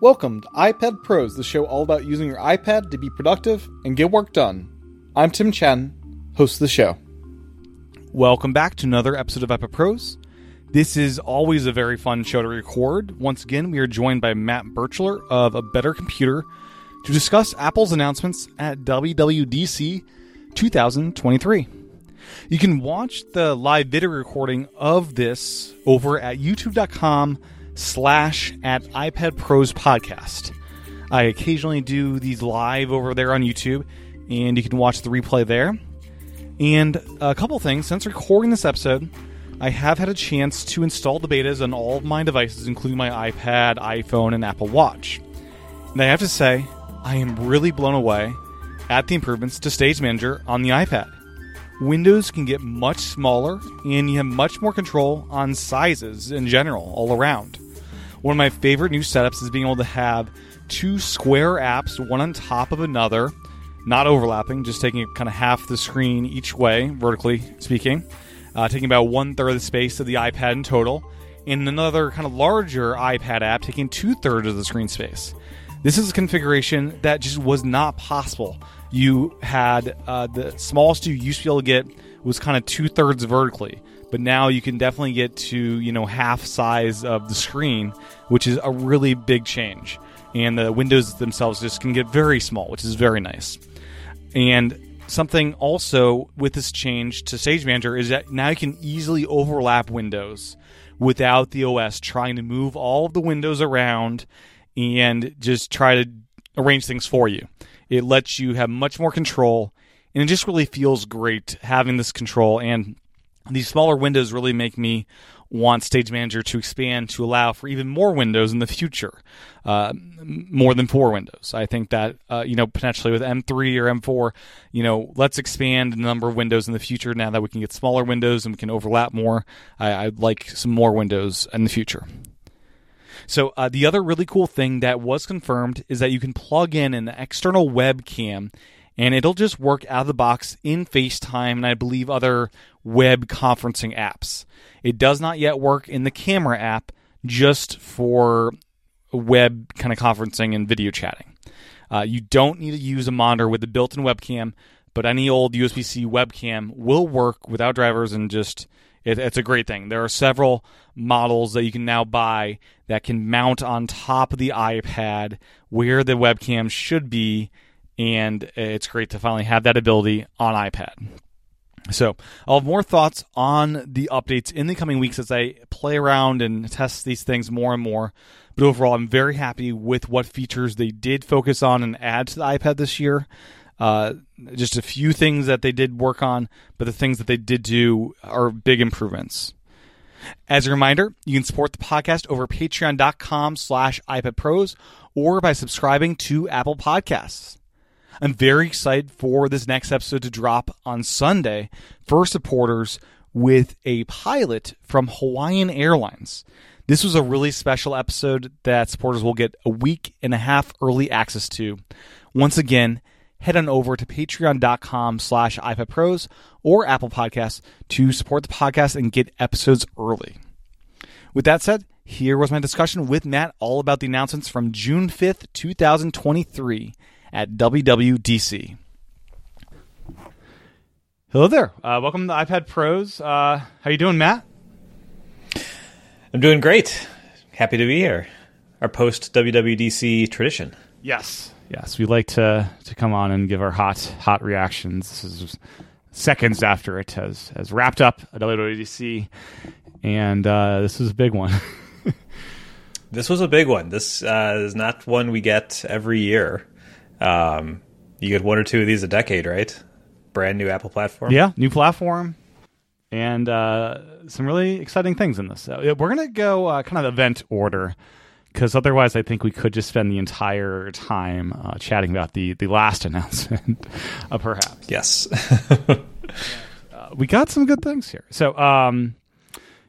Welcome to iPad Pros, the show all about using your iPad to be productive and get work done. I'm Tim Chen, host of the show. Welcome back to another episode of iPad Pros. This is always a very fun show to record. Once again, we are joined by Matt Birchler of A Better Computer to discuss Apple's announcements at WWDC 2023. You can watch the live video recording of this over at youtube.com slash at iPad Pros podcast. I occasionally do these live over there on YouTube, and you can watch the replay there. And a couple things since recording this episode, I have had a chance to install the betas on all of my devices, including my iPad, iPhone, and Apple Watch. And I have to say, I am really blown away at the improvements to Stage Manager on the iPad. Windows can get much smaller, and you have much more control on sizes in general all around. One of my favorite new setups is being able to have two square apps, one on top of another, not overlapping, just taking kind of half the screen each way, vertically speaking, uh, taking about one third of the space of the iPad in total, and another kind of larger iPad app taking two thirds of the screen space. This is a configuration that just was not possible. You had uh, the smallest you used to be able to get was kind of two thirds vertically but now you can definitely get to you know half size of the screen which is a really big change. And the windows themselves just can get very small which is very nice. And something also with this change to stage manager is that now you can easily overlap windows without the os trying to move all of the windows around and just try to arrange things for you. It lets you have much more control and it just really feels great having this control. And these smaller windows really make me want Stage Manager to expand to allow for even more windows in the future, uh, more than four windows. I think that uh, you know potentially with M3 or M4, you know, let's expand the number of windows in the future. Now that we can get smaller windows and we can overlap more, I, would like some more windows in the future. So uh, the other really cool thing that was confirmed is that you can plug in an external webcam and it'll just work out of the box in FaceTime and I believe other web conferencing apps. It does not yet work in the camera app, just for web kind of conferencing and video chatting. Uh, you don't need to use a monitor with a built in webcam, but any old USB C webcam will work without drivers and just. It, it's a great thing. There are several models that you can now buy that can mount on top of the iPad where the webcam should be and it's great to finally have that ability on iPad. So I'll have more thoughts on the updates in the coming weeks as I play around and test these things more and more. But overall, I'm very happy with what features they did focus on and add to the iPad this year. Uh, just a few things that they did work on, but the things that they did do are big improvements. As a reminder, you can support the podcast over patreon.com slash iPadPros or by subscribing to Apple Podcasts. I'm very excited for this next episode to drop on Sunday for supporters with a pilot from Hawaiian Airlines. This was a really special episode that supporters will get a week and a half early access to. Once again, head on over to patreon.com slash iPadPros or Apple Podcasts to support the podcast and get episodes early. With that said, here was my discussion with Matt all about the announcements from June 5th, 2023 at WWDC. Hello there. Uh, welcome to iPad Pros. Uh, how you doing, Matt? I'm doing great. Happy to be here. Our post WWDC tradition. Yes, yes. We like to to come on and give our hot hot reactions. This is seconds after it has has wrapped up at WWDC, and uh, this is a big one. this was a big one. This uh, is not one we get every year. Um, you get one or two of these a decade, right? Brand new Apple platform. Yeah, new platform, and uh, some really exciting things in this. So we're gonna go uh, kind of event order because otherwise, I think we could just spend the entire time uh, chatting about the the last announcement, uh, perhaps. Yes. Uh, we got some good things here. So, um,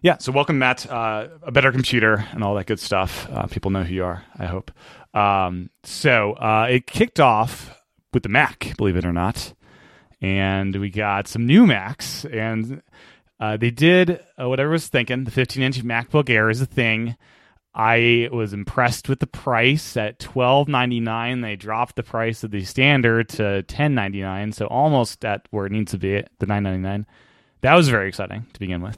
yeah. So, welcome, Matt. Uh, a better computer and all that good stuff. people know who you are. I hope. Um, so uh, it kicked off with the Mac, believe it or not, and we got some new Macs, and uh, they did uh, what I was thinking. The 15 inch MacBook Air is a thing. I was impressed with the price at twelve ninety nine. They dropped the price of the standard to ten ninety nine, so almost at where it needs to be at the nine ninety nine. That was very exciting to begin with.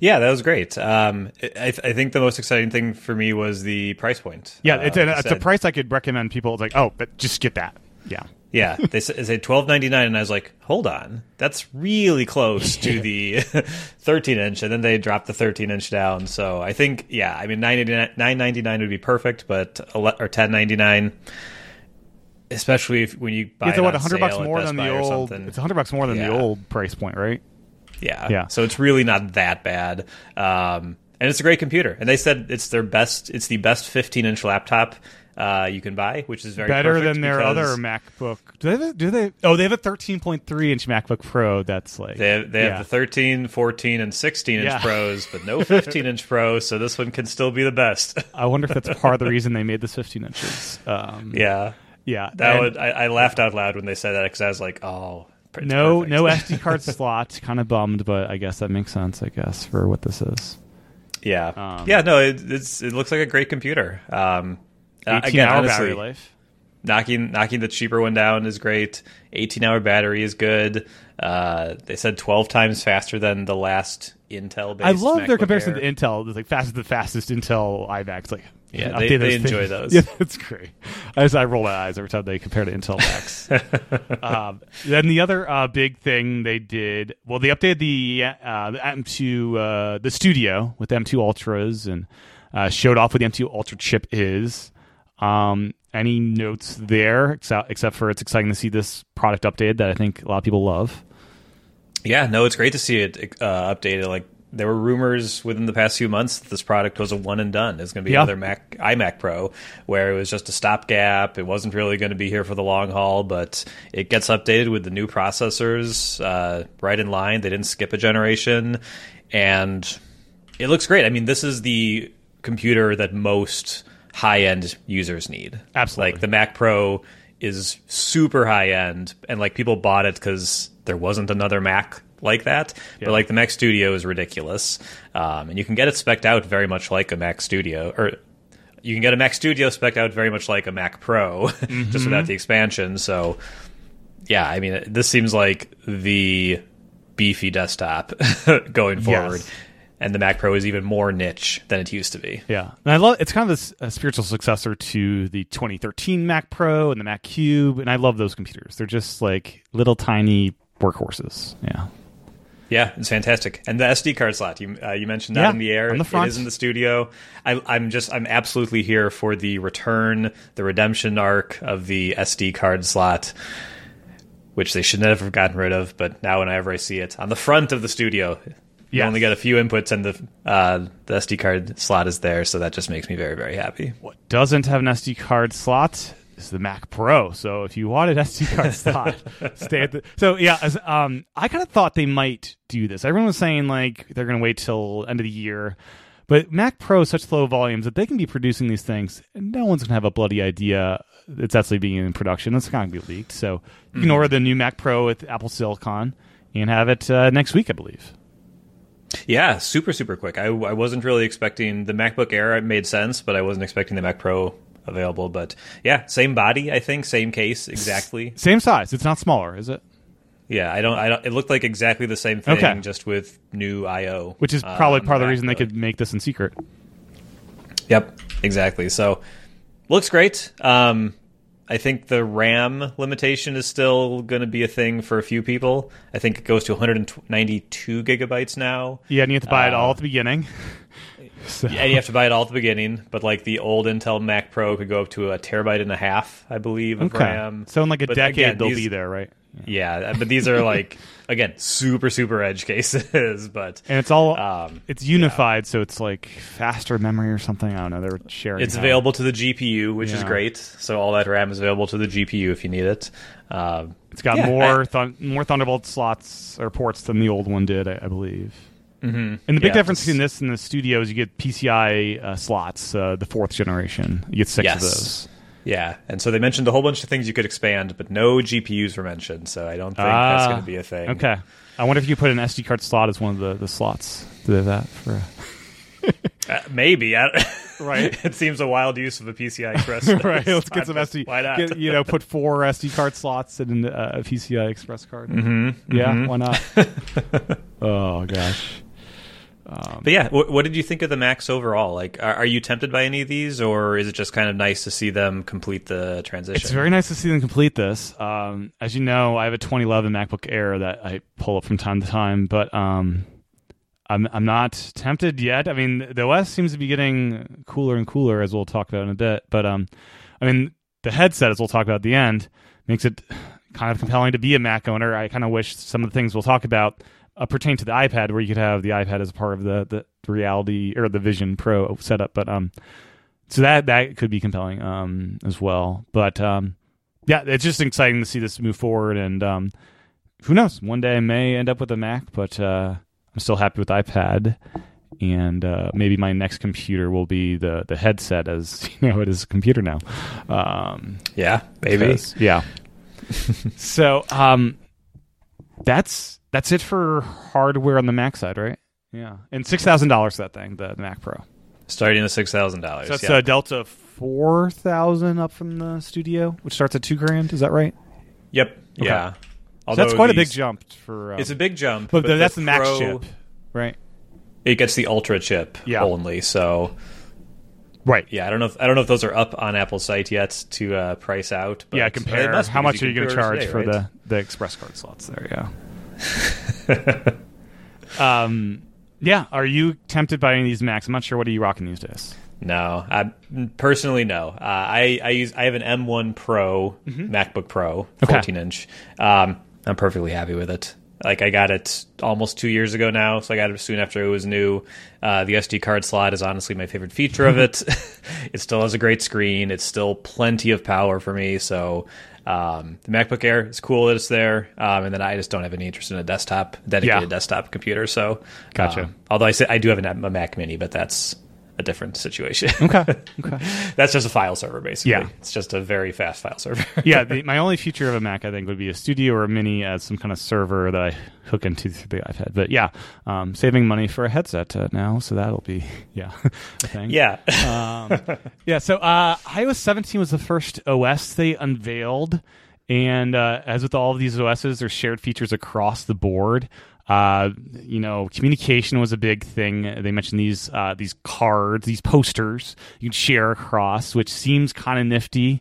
Yeah, that was great. Um, I, I, think the most exciting thing for me was the price point. Yeah, it's, uh, a, it's a price I could recommend people. It's like, oh, but just get that. Yeah. Yeah, they said twelve ninety nine, and I was like, "Hold on, that's really close to the thirteen inch." And then they dropped the thirteen inch down. So I think, yeah, I mean nine ninety nine would be perfect, but or ten ninety nine, especially if when you buy it's it what hundred bucks more than the old. It's hundred bucks more than yeah. the old price point, right? Yeah. Yeah. So it's really not that bad. Um, and it's a great computer. And they said it's their best. It's the best 15 inch laptop uh, you can buy, which is very better than their other MacBook. Do they? Do they? Oh, they have a 13.3 inch MacBook Pro. That's like they have, they yeah. have the 13, 14, and 16 inch yeah. Pros, but no 15 inch Pro. So this one can still be the best. I wonder if that's part of the reason they made this 15 inches. Um, yeah, yeah. That and, would, I, I laughed out loud when they said that because I was like, oh, no, no SD card slot. Kind of bummed, but I guess that makes sense. I guess for what this is. Yeah, um, yeah. No, it, it's it looks like a great computer. Um, uh, again, hour honestly, battery life. Knocking knocking the cheaper one down is great. Eighteen hour battery is good. Uh, they said twelve times faster than the last Intel. I love their comparison Air. to Intel. It's like fastest the fastest Intel iMacs. Like yeah, they, they enjoy those. Yeah, it's great. I just I roll my eyes every time they compare to Intel Macs. um, then the other uh, big thing they did, well, they updated the uh, the M2 uh, the Studio with M2 Ultras and uh, showed off what the M2 Ultra chip is. Um, any notes there, except, except for it's exciting to see this product updated that I think a lot of people love. Yeah, no, it's great to see it uh, updated. Like there were rumors within the past few months that this product was a one and done. It's going to be yeah. another Mac iMac Pro, where it was just a stopgap. It wasn't really going to be here for the long haul, but it gets updated with the new processors uh, right in line. They didn't skip a generation, and it looks great. I mean, this is the computer that most high end users need. Absolutely, like the Mac Pro is super high end, and like people bought it because there wasn't another Mac like that. Yeah. But like the Mac Studio is ridiculous, um, and you can get it specced out very much like a Mac Studio, or you can get a Mac Studio specced out very much like a Mac Pro, mm-hmm. just without the expansion. So, yeah, I mean, this seems like the beefy desktop going forward. Yes. And the Mac Pro is even more niche than it used to be. Yeah, and I love it's kind of a spiritual successor to the 2013 Mac Pro and the Mac Cube, and I love those computers. They're just like little tiny workhorses. Yeah. Yeah, it's fantastic. And the SD card slot, you uh, you mentioned that yeah, in the air. The it is in the studio. I, I'm just I'm absolutely here for the return, the redemption arc of the SD card slot, which they should never have gotten rid of. But now whenever I see it on the front of the studio, you yes. only get a few inputs, and the uh, the SD card slot is there, so that just makes me very very happy. What doesn't have an SD card slot is the Mac Pro. So if you wanted SD card slot, stay at the. So yeah, as, um, I kind of thought they might do this. Everyone was saying like they're going to wait till end of the year, but Mac Pro is such low volumes that they can be producing these things, and no one's going to have a bloody idea it's actually being in production. It's going to be leaked. So you can order the new Mac Pro with Apple Silicon and have it uh, next week, I believe. Yeah, super super quick. I, I wasn't really expecting the MacBook Air. It made sense, but I wasn't expecting the Mac Pro available. But yeah, same body, I think, same case, exactly. Same size. It's not smaller, is it? Yeah, I don't. I don't. It looked like exactly the same thing, okay. just with new I/O, which is probably um, part of the reason they could make this in secret. Yep, exactly. So looks great. Um, I think the RAM limitation is still going to be a thing for a few people. I think it goes to 192 gigabytes now. Yeah, and you have to buy uh, it all at the beginning. So. Yeah, you have to buy it all at the beginning, but like the old Intel Mac Pro could go up to a terabyte and a half, I believe, of okay. RAM. So in like a but decade, again, they'll these, be there, right? Yeah. yeah, but these are like again super super edge cases, but and it's all um, it's unified, yeah. so it's like faster memory or something. I don't know. They're sharing. It's available to the GPU, which yeah. is great. So all that RAM is available to the GPU if you need it. Um, it's got more th- more Thunderbolt slots or ports than the old one did, I, I believe. Mm-hmm. And the big yeah, difference between this and the studio is you get PCI uh, slots, uh, the fourth generation. You get six yes. of those. Yeah, and so they mentioned a whole bunch of things you could expand, but no GPUs were mentioned. So I don't think uh, that's going to be a thing. Okay, I wonder if you put an SD card slot as one of the, the slots. Do they have that for? Uh, maybe. Right. it seems a wild use of a PCI Express. right. Let's get some SD. Why not? Get, you know, put four SD card slots in uh, a PCI Express card. Mm-hmm, yeah. mm-hmm. Why not? oh gosh. Um, but yeah, what, what, did you think of the Macs overall? Like, are, are, you tempted by any of these, or is it just kind of nice to see them complete the transition? It's very nice to see them complete this. Um, as you know, I have a 2011 MacBook Air that I pull up from time to time, but um, I'm I'm not tempted yet. I mean, the OS seems to be getting cooler and cooler, as we'll talk about in a bit. But um, I mean, the headset, as we'll talk about at the end, makes it kind of compelling to be a Mac owner. I kind of wish some of the things we'll talk about uh, pertain to the iPad, where you could have the iPad as part of the, the, reality or the Vision Pro setup. But um, so that that could be compelling um as well. But um, yeah, it's just exciting to see this move forward. And um, who knows? One day I may end up with a Mac, but uh, I'm still happy with iPad. And uh, maybe my next computer will be the the headset, as you know, it is a computer now. Um, yeah, maybe. Yeah. so um, that's that's it for hardware on the Mac side, right? Yeah, and six thousand dollars for that thing, the, the, Mac Pro, starting at six thousand dollars. So that's yeah. a Delta four thousand up from the Studio, which starts at two grand. Is that right? Yep. Okay. Yeah. So that's quite these, a big jump for. Um, it's a big jump, but, but that's the, the Max Pro, chip, right? It gets the Ultra chip yeah. only, so. Right. Yeah, I don't know. If, I don't know if those are up on Apple's site yet to uh, price out. But yeah, compare how much are you going to charge today, for right? the the Express card slots there? Yeah. um. Yeah. Are you tempted by any of these Macs? I'm not sure. What are you rocking these days? No, I personally no. Uh, I I use I have an M1 Pro mm-hmm. MacBook Pro, 14 okay. inch. Um, I'm perfectly happy with it. Like I got it almost two years ago now, so I got it soon after it was new. Uh, the SD card slot is honestly my favorite feature of it. it still has a great screen. It's still plenty of power for me. So um, the MacBook Air is cool that it's there, um, and then I just don't have any interest in a desktop, dedicated yeah. desktop computer. So gotcha. Um, although I say I do have a Mac Mini, but that's a different situation. Okay. Okay. That's just a file server, basically. Yeah. It's just a very fast file server. yeah. The, my only feature of a Mac, I think, would be a studio or a mini as some kind of server that I hook into the iPad. But yeah, um, saving money for a headset uh, now. So that'll be, yeah, a thing. Yeah. um, yeah. So uh, iOS 17 was the first OS they unveiled. And uh, as with all of these OSs, there's shared features across the board. Uh, you know, communication was a big thing. They mentioned these uh, these cards, these posters you can share across, which seems kind of nifty.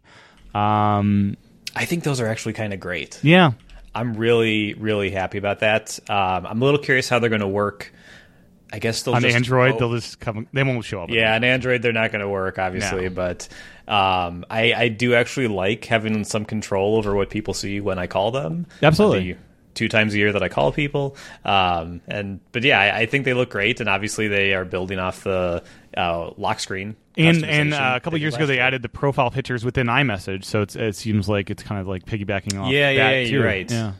Um, I think those are actually kind of great. Yeah, I'm really really happy about that. Um, I'm a little curious how they're going to work. I guess they'll on just, Android oh, they'll just come. They won't show up. Yeah, on Android they're not going to work, obviously. No. But um, I, I do actually like having some control over what people see when I call them. Absolutely two times a year that I call people. Um, and but yeah, I, I, think they look great, and obviously they are building off the uh, lock screen. And and uh, a couple years ago, they added the profile pictures within iMessage, so it seems like it's kind of like piggybacking off. Yeah, yeah, yeah you're right. Yeah.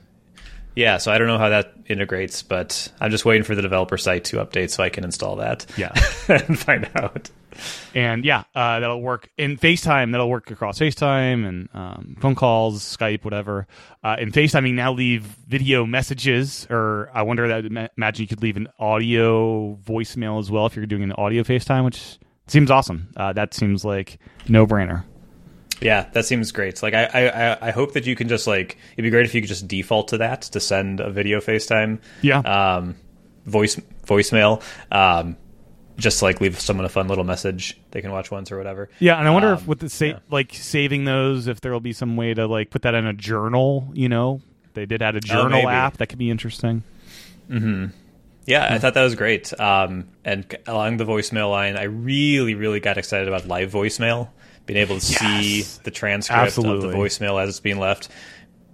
Yeah, so I don't know how that integrates, but I'm just waiting for the developer site to update so I can install that. Yeah, and find out. And yeah, uh, that'll work in FaceTime. That'll work across FaceTime and um, phone calls, Skype, whatever. Uh, in FaceTime, you now leave video messages, or I wonder that imagine you could leave an audio voicemail as well if you're doing an audio FaceTime, which seems awesome. Uh, that seems like no brainer. Yeah, that seems great. Like I, I, I hope that you can just like it'd be great if you could just default to that to send a video FaceTime. Yeah. Um, voice voicemail. Um, just like leave someone a fun little message they can watch once or whatever. Yeah, and I wonder um, if with the sa- yeah. like saving those, if there will be some way to like put that in a journal. You know, they did add a oh, journal oh, app that could be interesting. Hmm. Yeah, I thought that was great. Um, and along the voicemail line, I really, really got excited about live voicemail being able to yes. see the transcript Absolutely. of the voicemail as it's being left.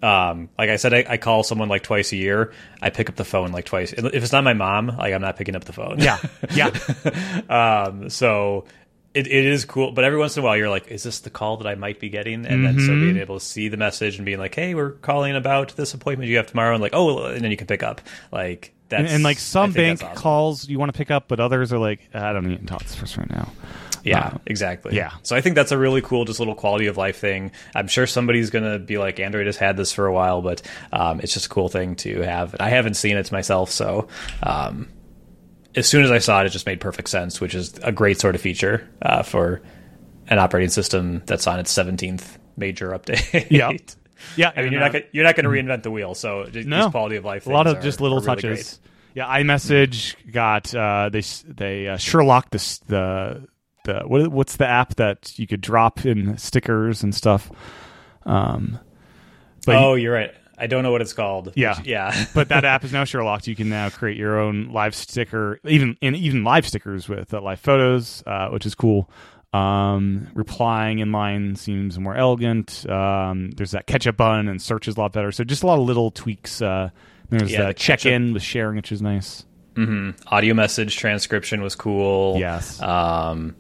Um, like I said, I, I, call someone like twice a year. I pick up the phone like twice. If it's not my mom, like I'm not picking up the phone. Yeah, yeah. um, so it, it is cool, but every once in a while, you're like, "Is this the call that I might be getting?" And mm-hmm. then so mm-hmm. being able to see the message and being like, "Hey, we're calling about this appointment you have tomorrow," and like, "Oh," and then you can pick up. Like that's and, and like some bank awesome. calls you want to pick up, but others are like, "I don't need to talk to this person right now." Yeah, um, exactly. Yeah. So I think that's a really cool, just little quality of life thing. I'm sure somebody's going to be like, Android has had this for a while, but um, it's just a cool thing to have. I haven't seen it myself, so um, as soon as I saw it, it just made perfect sense, which is a great sort of feature uh, for an operating system that's on its 17th major update. Yeah. Yeah, I mean, you're uh, not gonna, you're not going to reinvent the wheel, so just, No. quality of life. a lot of just little really touches. great. Yeah, iMessage got uh, they they uh, Sherlock this the the what what's the app that you could drop in stickers and stuff. Um, but oh, you're right. I don't know what it's called. Yeah. yeah. but that app is now Sherlock. You can now create your own live sticker, even and even live stickers with uh, live photos, uh, which is cool. Um, replying in line seems more elegant. Um, there's that catch-up button and search is a lot better. So just a lot of little tweaks. Uh, there's Yeah, the check in with sharing, which is nice. hmm Audio message transcription was cool. Yes. Um,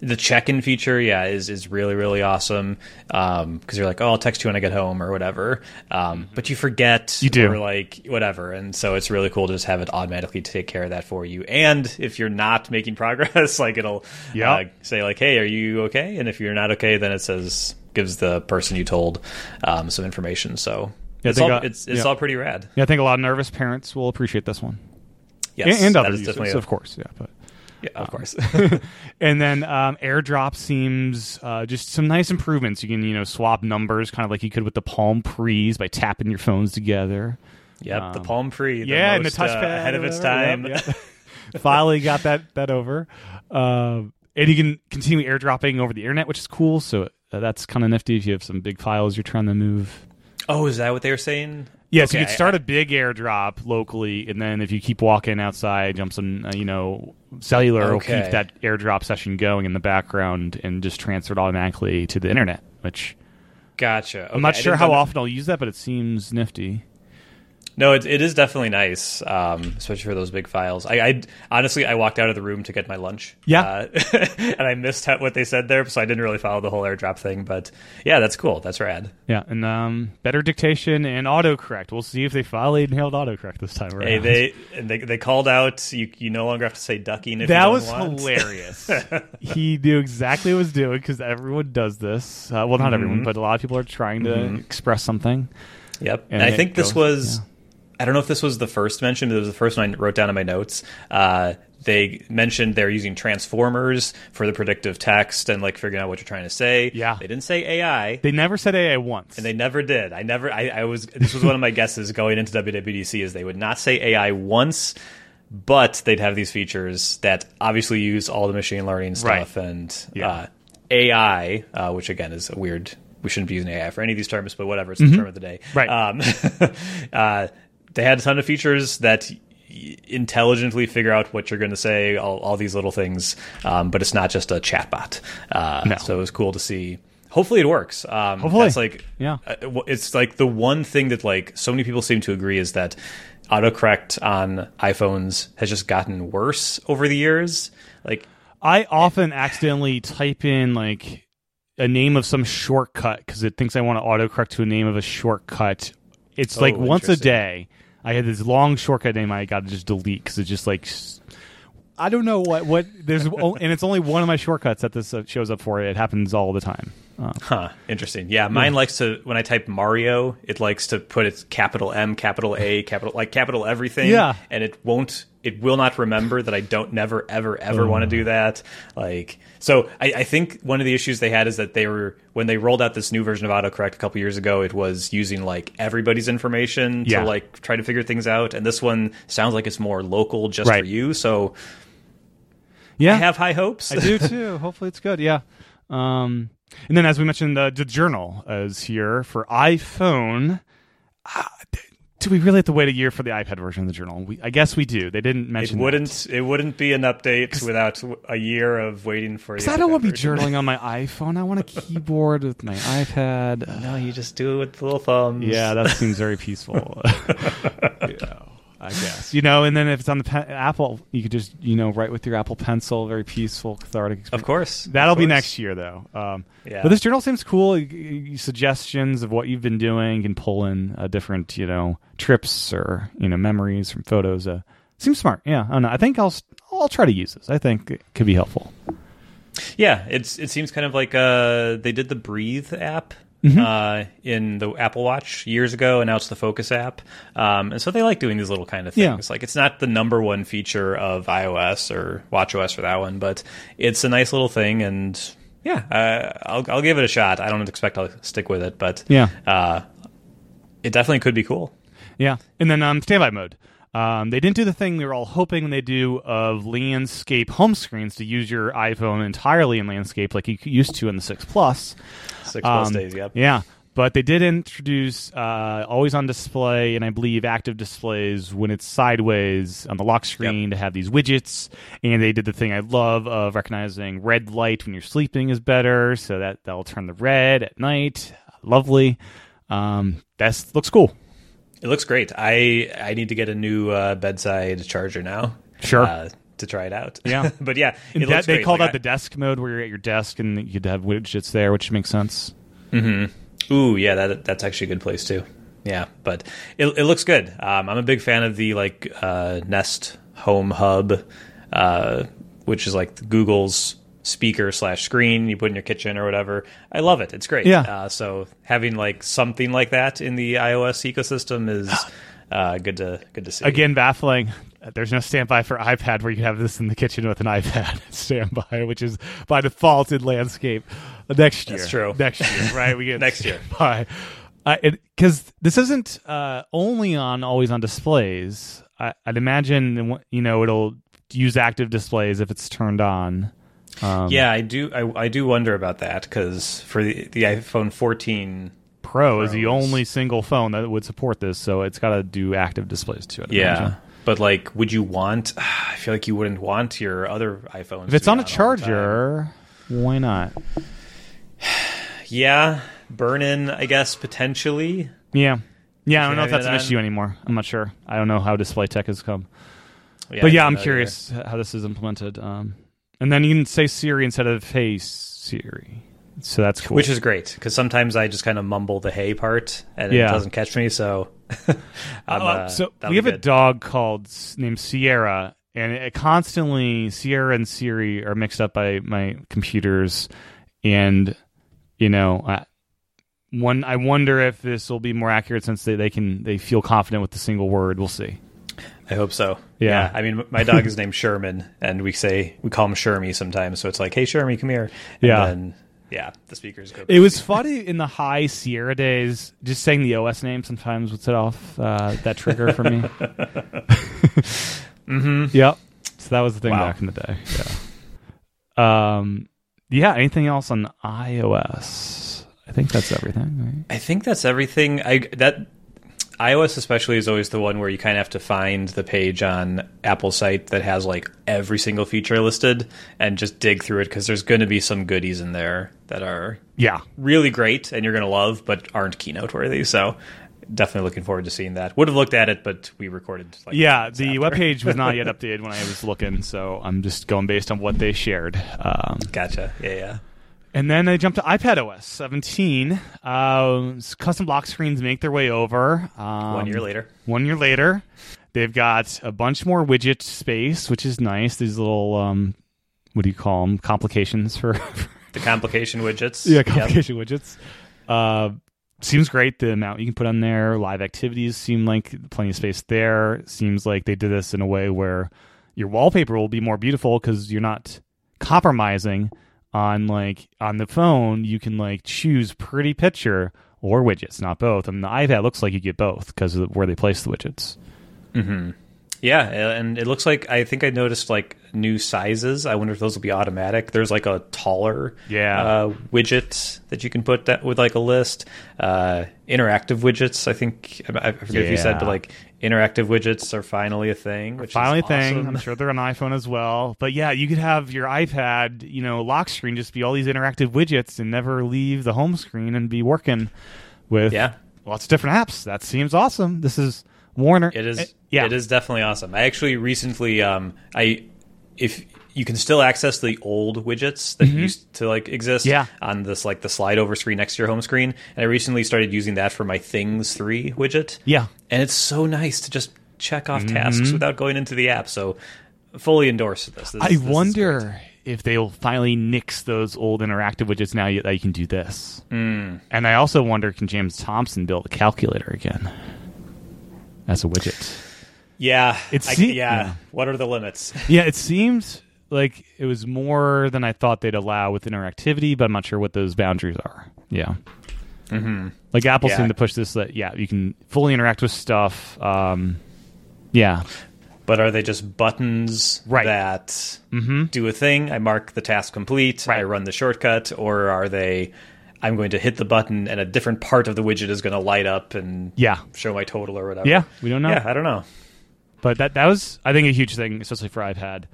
the check-in feature, yeah, is is really really awesome. Um, because you're like, oh, I'll text you when I get home or whatever. Um, but you forget, You do. or like whatever, and so it's really cool to just have it automatically take care of that for you. And if you're not making progress, like it'll Yeah. uh, say like, hey, are you okay? And if you're not okay, then it says gives the person you told um, some information. So Yeah, it's all got- it's it's yeah. all pretty rad. Yeah, I think a lot of nervous parents will appreciate this one, Yes, and, and that other users, a- of course. Yeah, but yeah, of course. and then um, AirDrop seems uh, just some nice improvements. You can you know swap numbers kind of like you could with the Palm Pre's by tapping your phones together. Yep, the Um, Palm Pre, the yeah, and the most, uh, touchpad ahead of its time. Yep, yep. Finally got that that over. Um, and you can continue airdropping over the internet, which is cool. So uh, that's kind of nifty if you have some big files you're trying to move. Oh, is that what they were saying? Yes, you Okay, could start I- a big airdrop locally, and then if you keep walking outside, jump some, uh, you know, cellular will keep that airdrop session going in the background and just transfer it automatically to the internet. Which Gotcha. I'm not sure how know- often I'll use that, but it seems nifty. No, it, it is definitely nice, um, especially for those big files. I, I honestly, I walked out of the room to get my lunch. Yeah. uh, and I missed what they said there, so I didn't really follow the whole airdrop thing. But yeah, that's cool. That's rad. Yeah, and um, better dictation and autocorrect. We'll see if they finally nailed autocorrect this time around. Hey, they they they called out. You you no longer have to say ducking. If that was want. hilarious. he knew exactly what he was doing because everyone does this. Uh, well, not Mm-hmm. everyone, but a lot of people are trying to express something. Yep. And And, I think this was. yeah. I don't know if this was the first mention. But it was the first one I wrote down in my notes. Uh, they mentioned they're using transformers for the predictive text and like figuring out what you're trying to say. Yeah. They didn't say AI. They never said AI once. And they never did. I never. I, I was. This was one of my guesses going into WWDC is they would not say AI once, but they'd have these features that obviously use all the machine learning stuff and Yeah. uh, AI, uh, which again is a weird. We shouldn't be using AI for any of these terms, but whatever. It's the term of the day. Right. Um, uh, they had a ton of features that intelligently figure out what you're going to say, all, all these little things, um, but it's not just a chatbot. Uh, No. So it was cool to see. Hopefully it works. Um, Hopefully. that's like Yeah. uh, it's like the one thing that like so many people seem to agree is that autocorrect on iPhones has just gotten worse over the years. Like I often accidentally type in like a name of some shortcut because it thinks I want to autocorrect to a name of a shortcut. It's like Oh, once a day. I had this long shortcut name I got to just delete because it's just like I don't know what what there's and it's only one of my shortcuts that this uh, shows up for. It happens all the time. Uh, Huh. Interesting. Yeah, mine likes to when I type Mario, it likes to put its capital M, capital A, capital like capital everything. Yeah. And it won't it will not remember that I don't never ever ever want to do that. Like so I, I think one of the issues they had is that they were when they rolled out this new version of autocorrect a couple years ago, it was using like everybody's information Yeah. to like try to figure things out. And this one sounds like it's more local just Right. for you. So yeah, I have high hopes. I do too. Hopefully, it's good. Yeah. Um, and then, as we mentioned, the, the journal is here for iPhone. Ah, do we really have to wait a year for the iPad version of the journal? We, I guess we do. They didn't It mention. that. wouldn't. It wouldn't be an update without a year of waiting for. Because the I don't want to be journaling on my iPhone. I want a keyboard with my iPad. No, you just do it with the little thumbs. Yeah, that seems very peaceful. you know, I guess. You know, and then if it's on the Apple, you could just you know write with your Apple Pencil. Very peaceful, cathartic. Experience. of course. That'll of be next year, though. Um, Yeah. But this journal seems cool. You- you- Suggestions of what you've been doing, can pull in uh, different, you know, trips or you know memories from photos. Uh, seems smart. Yeah, I don't know. I think I'll I'll try to use this. I think it could be helpful. Yeah, it's it seems kind of like uh they did the Breathe app mm-hmm. uh, in the Apple Watch years ago, and now it's the Focus app. Um, and so they like doing these little kind of things. Yeah. Like it's not the number one feature of iOS or WatchOS for that one, but it's a nice little thing. And yeah, uh, I'll I'll give it a shot. I don't expect I'll stick with it, but yeah, uh, it definitely could be cool. Yeah, and then um, standby mode. Um, they didn't do the thing we were all hoping they do of landscape home screens to use your iPhone entirely in landscape like you used to in the Six Plus. Six Plus um, days, yep. Yeah, but they did introduce uh, always on display and I believe active displays when it's sideways on the lock screen yep. to have these widgets. And they did the thing I love of recognizing red light when you're sleeping is better, so that that'll turn the red at night. Lovely. Um, that looks cool. It looks great. I I need to get a new uh, bedside charger now. Sure. Uh, to try it out. Yeah, but yeah, that, they great. call like that I, the desk mode, where you're at your desk and you'd have widgets there, which makes sense. Mm-hmm. Ooh, yeah, that that's actually a good place too. Yeah, but it it looks good. Um, I'm a big fan of the like uh, Nest Home Hub, uh, which is like Google's speaker slash screen you put in your kitchen or whatever. I love it. It's great. Yeah. Uh, so having like something like that in the iOS ecosystem is uh, good to good to see. Again, baffling. There's no standby for iPad where you have this in the kitchen with an iPad standby, which is by default in landscape. Next year, that's true. Next year, right? We get next year. By because this isn't uh, only on always on displays. I, I'd imagine you know it'll use active displays if it's turned on. Um, yeah, I do. I, I do wonder about that because for the, the iPhone 14 Pro is the only single phone that would support this, so it's got to do active displays too. Yeah, imagine. but like, would you want? I feel like you wouldn't want your other iPhones. If it's on a charger, why not? yeah, burn in, I guess potentially. Yeah, yeah. I don't know if that's an issue anymore. I'm not sure. I don't know how display tech has come. Yeah, but yeah, I'm curious either. how this is implemented. Um, and then you can say Siri instead of Hey Siri. So that's cool. Which is great because sometimes I just kind of mumble the hey part and yeah. it doesn't catch me. So, uh, so we have a dog called named Sierra, and it constantly Sierra and Siri are mixed up by my computers, and you know, I, one I wonder if this will be more accurate since they, they can they feel confident with the single word. We'll see. I hope so. Yeah. yeah. I mean, my dog is named Sherman, and we say we call him Shermy sometimes. So it's like, "Hey, Shermy, come here." And yeah. Then, yeah, the speakers go. It was funny in the high Sierra days. Just saying the OS name sometimes would set off uh, that trigger for me. mm-hmm. Yep. So that was the thing wow. back in the day. Yeah. Um. Yeah. Anything else on iOS? I think that's everything. Right? I think that's everything. I that iOS especially is always the one where you kind of have to find the page on Apple's site that has like every single feature listed and just dig through it because there's going to be some goodies in there that are yeah really great and you're going to love but aren't keynote worthy. So definitely looking forward to seeing that. Would have looked at it, but we recorded. Like yeah, the web page was not yet updated when I was looking, so I'm just going based on what they shared. Um, gotcha. Yeah, yeah. And then they jump to iPad OS 17. Uh, custom lock screens make their way over. Um, one year later. One year later. They've got a bunch more widget space, which is nice. These little, um, what do you call them? Complications for. the complication widgets. Yeah, complication yep. widgets. Uh, seems great. The amount you can put on there. Live activities seem like plenty of space there. Seems like they did this in a way where your wallpaper will be more beautiful because you're not compromising on like on the phone you can like choose pretty picture or widgets not both. And the ipad looks like you get both because of where they place the widgets. Mm-hmm. yeah and it looks like i think i noticed like new sizes. I wonder if those will be automatic. There's like a taller yeah. uh, widget that you can put that with like a list. Uh, interactive widgets i think i forget yeah. if you said but like interactive widgets are finally a thing. Which finally a thing. I'm sure they're on iPhone as well. But yeah, you could have your iPad, you know, lock screen just be all these interactive widgets and never leave the home screen and be working with yeah. lots of different apps. That seems awesome. This is Warner. It is. It, yeah, it is definitely awesome. I actually recently, um, I if you can still access the old widgets that mm-hmm. used to like exist yeah. on this like the slide over screen next to your home screen. And I recently started using that for my Things 3 widget. Yeah. And it's so nice to just check off mm-hmm. tasks without going into the app. So fully endorse this. this I this wonder if they'll finally nix those old interactive widgets now that you can do this. Mm. And I also wonder can James Thompson build a calculator again as a widget? Yeah, It's se- yeah. yeah. What are the limits? Yeah, it seems like it was more than I thought they'd allow with interactivity, but I'm not sure what those boundaries are. Yeah. hmm Like Apple Yeah. seemed to push this that yeah, you can fully interact with stuff. Um, yeah. But are they just buttons Right. that Mhm. do a thing? I mark the task complete. I run the shortcut, or are they? I'm going to hit the button, and a different part of the widget is going to light up and Yeah. show my total or whatever. Yeah, we don't know. Yeah, I don't know. But that that was I think a huge thing, especially for iPad.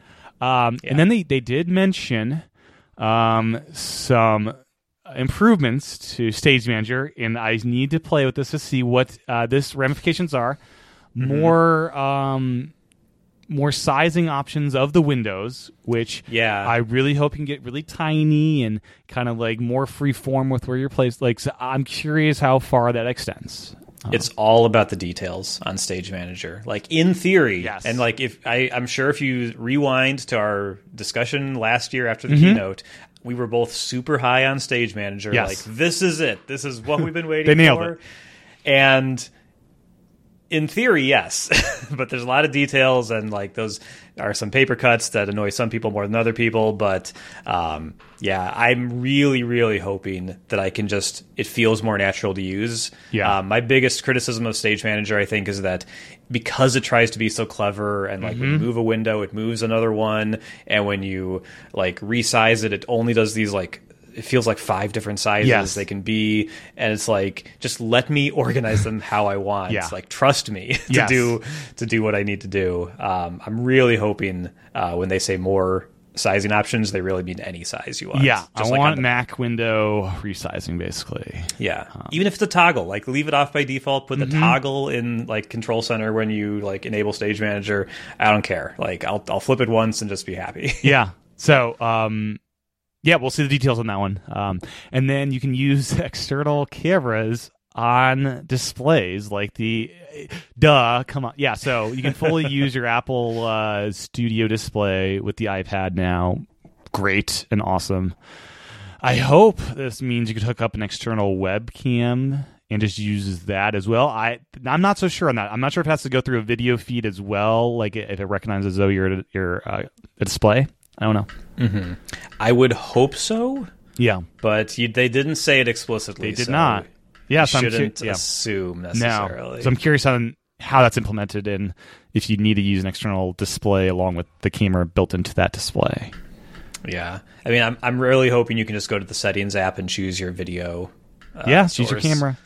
Um, Yeah. And then they they did mention um, some improvements to Stage Manager, and I need to play with this to see what uh, this ramifications are. Mm-hmm. More um, more sizing options of the windows, which Yeah. I really hope you can get really tiny and kind of like more free form with where you're placed. Like, so I'm curious how far that extends. It's all about the details on Stage Manager. Like in theory, Yes. and like if I, I'm sure if you rewind to our discussion last year after the Mm-hmm. keynote, we were both super high on Stage Manager. Yes. Like this is it. This is what we've been waiting They nailed for. it. And in theory, yes, but there's a lot of details, and like those are some paper cuts that annoy some people more than other people. But um, yeah, I'm really, really hoping that I can just it feels more natural to use. Yeah. Um, my biggest criticism of Stage Manager, I think, is that because it tries to be so clever, and like Mm-hmm. when you move a window, it moves another one, and when you like resize it, it only does these like. It feels like five different sizes Yes. they can be, and it's like just let me organize them how I want. Yeah. Like trust me to Yes. do to do what I need to do. Um, I'm really hoping uh, when they say more sizing options, they really mean any size you want. Yeah, I Just like want the- Mac window resizing basically. yeah, even if it's a toggle, like leave it off by default. Put Mm-hmm. the toggle in like Control Center when you like enable Stage Manager. I don't care. Like I'll I'll flip it once and just be happy. Yeah. So, um, yeah, we'll see the details on that one. Um, and then you can use external cameras on displays like the duh come on. Yeah so you can fully use your apple uh, studio display with the ipad now. Great and awesome. I hope this means you could hook up an external webcam and just uses that as well. I i'm not so sure on that. I'm not sure if it has to go through a video feed as well like if it recognizes though you're you're uh, display i don't know I would hope so, yeah but you, they didn't say it explicitly. they did so not yeah You I'm cu- shouldn't yeah. assume No. necessarily. So I'm curious on how that's implemented and if you need to use an external display along with the camera built into that display. Yeah, I mean, I'm I'm really hoping you can just go to the settings app and choose your video. Uh, yeah, use your camera.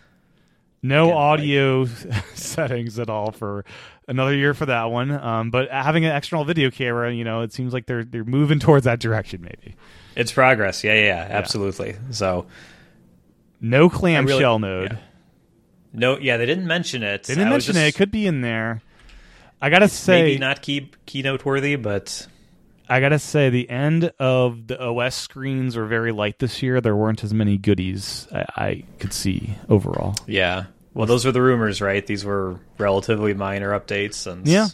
No Again, like- audio settings at all for another year for that one. Um, but having an external video camera, you know, it seems like they're they're moving towards that direction. Maybe It's progress. Yeah, yeah, yeah, absolutely. So no clamshell really- mode. yeah. no, yeah, they didn't mention it. They didn't I mention it. It could be in there. I gotta say, maybe not key keynote worthy, but I gotta say, the end of the OS screens were very light this year. There weren't as many goodies I, I could see overall. yeah. Well, those were the rumors, right? These were relatively minor updates, and Yeah.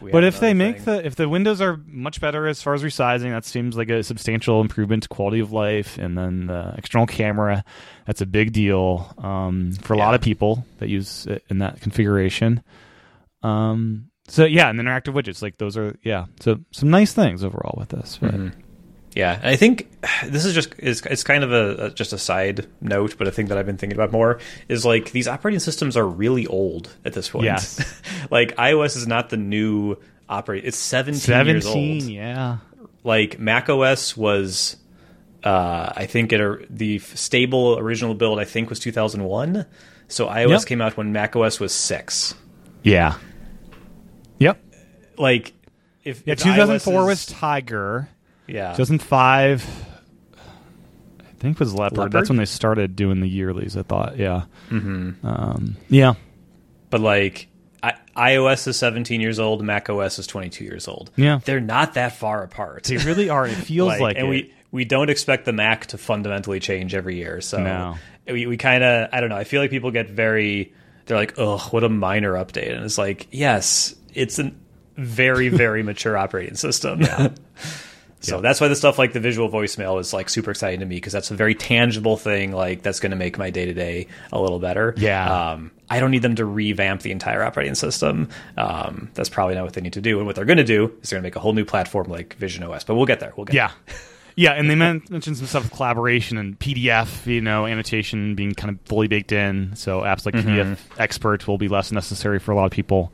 we But if they another make thing. the if the windows are much better as far as resizing, that seems like a substantial improvement to quality of life. And then the external camera, that's a big deal um, for a lot Yeah. of people that use it in that configuration. Um, so yeah, and interactive widgets like those are yeah. So some nice things overall with this. But Mm-hmm. Yeah, and I think this is just is it's kind of a, a just a side note, but a thing that I've been thinking about more is like these operating systems are really old at this point. Yes. like iOS is not the new operating; it's seventeen, years old. yeah. Like Mac OS was, uh, I think it the stable original build I think was two thousand one. So iOS Yep. came out when Mac OS was six. Yeah. Yep. Like if Yeah, if 2004 iOS was Tiger. Yeah 2005, I think was Leopard. Leopard? That's when they started doing the yearlies. I thought, yeah, mm-hmm. um, yeah, but like I, iOS is 17 years old, Mac OS is 22 years old. Yeah. they're not that far apart. they really are. It feels like, and it. we we don't expect the Mac to fundamentally change every year. So No. we we kind of I don't know. I feel like people get very they're like, ugh, what a minor update, and it's like, yes, it's a very very mature operating system. So Yeah. that's why the stuff like the visual voicemail is like super exciting to me because that's a very tangible thing. Like that's going to make my day to day a little better. Yeah. Um, I don't need them to revamp the entire operating system. Um, that's probably not what they need to do. And what they're going to do is they're going to make a whole new platform like Vision OS. But we'll get there. We'll get Yeah. Yeah, and they men- mentioned some stuff with collaboration and PDF, you know, annotation being kind of fully baked in. So apps like PDF Expert will be less necessary for a lot of people.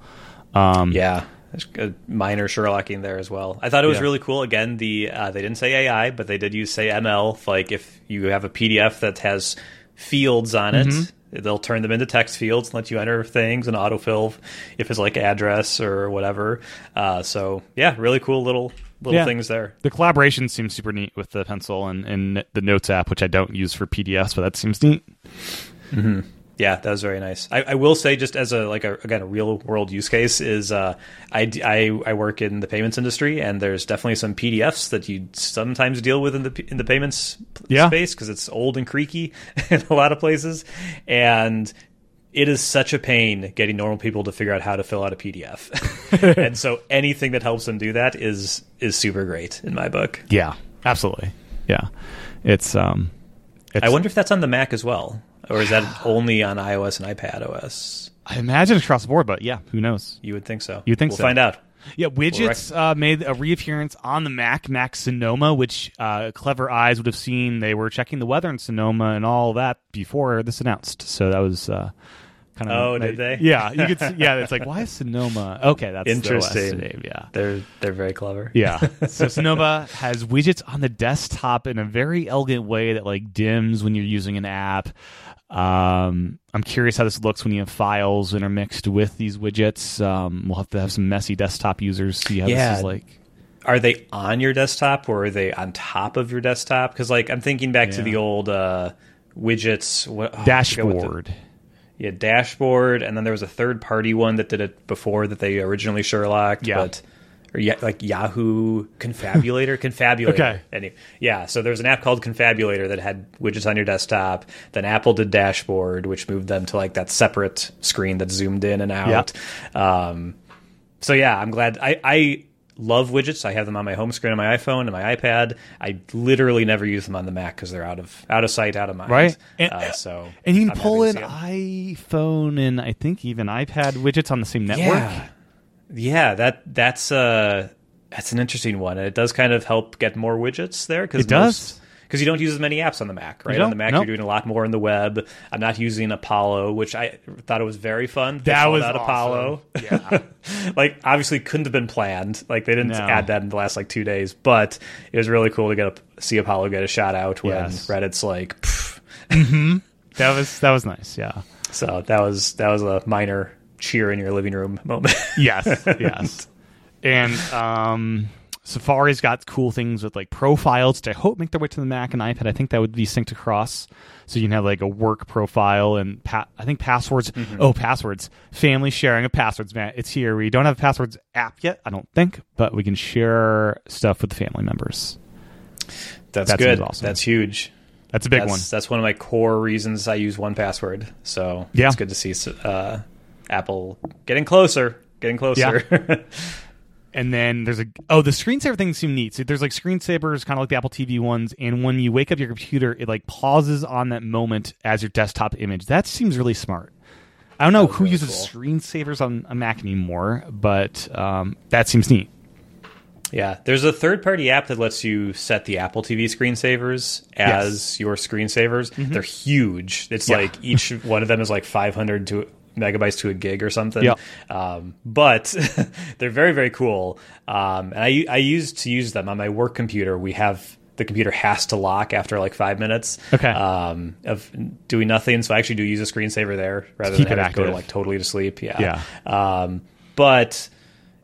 Um. Yeah. There's a minor Sherlocking there as well. I thought it was Yeah. really cool. Again, the uh, they didn't say AI, but they did use say ML. Like if you have a PDF that has fields on it, Mm-hmm. they'll turn them into text fields and let you enter things and autofill if it's like address or whatever. Uh, so yeah, really cool little little Yeah. things there. The collaboration seems super neat with the pencil and, and the Notes app, which I don't use for PDFs, but that seems neat. Yeah, that was very nice. I, I will say, just as a like a again a real world use case is uh, I work in the payments industry, and there's definitely some PDFs that you sometimes deal with in the in the payments Yeah. space because it's old and creaky in a lot of places, and it is such a pain getting normal people to figure out how to fill out a PDF, and so anything that helps them do that is is super great in my book. Yeah, absolutely. Yeah, it's um, it's, I wonder if that's on the Mac as well, or is that only on iOS and iPad OS? I imagine across the board, but yeah, who knows? You would think so. You'd think we'll so. find out. Yeah, widgets uh, made a reappearance on the Mac, Mac Sonoma, which uh, clever eyes would have seen. They were checking the weather in Sonoma and all that before this announced. So that was uh, kind of. Oh, did they? Yeah, you could. See, yeah, it's like why is Sonoma? Okay, that's Interesting. The name, yeah. They're they're very clever. Yeah. So Sonoma has widgets on the desktop in a very elegant way that like dims when you're using an app. Um, I'm curious how this looks when you have files intermixed with these widgets. Um, we'll have to have some messy desktop users see how Yeah. this is like. Are they on your desktop or are they on top of your desktop? Because like I'm thinking back to the old uh, widgets what, oh, what the- Dashboard. yeah, dashboard, and then there was a third party one that did it before that they originally Sherlocked. Yeah. But, or yeah, like Yahoo Konfabulator, Konfabulator. Okay. Anyway, yeah. So there's an app called Konfabulator that had widgets on your desktop. Then Apple did Dashboard, which moved them to like that separate screen that zoomed in and out. Um, so yeah, I'm glad. I, I love widgets. I have them on my home screen on my iPhone and my iPad. I literally never use them on the Mac because they're out of out of sight, out of mind. Right. And- uh, so And you can I'm pull in to see 'em. iPhone and I think even iPad widgets on the same network. Yeah, yeah. That that's uh that's an interesting one, and it does kind of help get more widgets there because It does. because you don't use as many apps on the Mac, right? On the? Mac, Nope. you're doing a lot more in the web. I'm not using Apollo, which I thought it was very fun. That was out Apollo. Yeah. like obviously couldn't have been planned. Like they didn't No. add that in the last like two days, but it was really cool to get a, see Apollo get a shout out when Yes. Reddit's like. Pff. that was that was nice. Yeah. So that was that was a minor cheer in your living room moment. Yes, yes. And um, Safari's got cool things with like profiles to hope make their way to the Mac and iPad. I think that would be synced across, so you can have like a work profile and pa- I think passwords. Oh, passwords. Family sharing of passwords, man. It's here. We don't have a passwords app yet, I don't think, but we can share stuff with the family members. That's That good. awesome. That's huge. That's a big that's, one. That's one of my core reasons I use 1Password. So Yeah. it's good to see uh, Apple getting closer, getting closer. And then there's a oh the screensaver things seem neat. So there's like screensavers, kind of like the Apple TV ones, and when you wake up your computer, it like pauses on that moment as your desktop image. That seems really smart. I don't know who really uses cool. screensavers on a Mac anymore, but um, that seems neat. yeah, there's a third-party app that lets you set the Apple TV screensavers as your screensavers. They're huge. It's Mm-hmm. Yeah. like each one of them is like 500 to megabytes to a gig or something. Yeah. Um, but they're very very cool. Um, and I I used to use them on my work computer. We have the computer has to lock after like five minutes. Okay. Um, of doing nothing, so I actually do use a screensaver there rather keep than it having to go to like totally to sleep. Yeah. Yeah. Um, but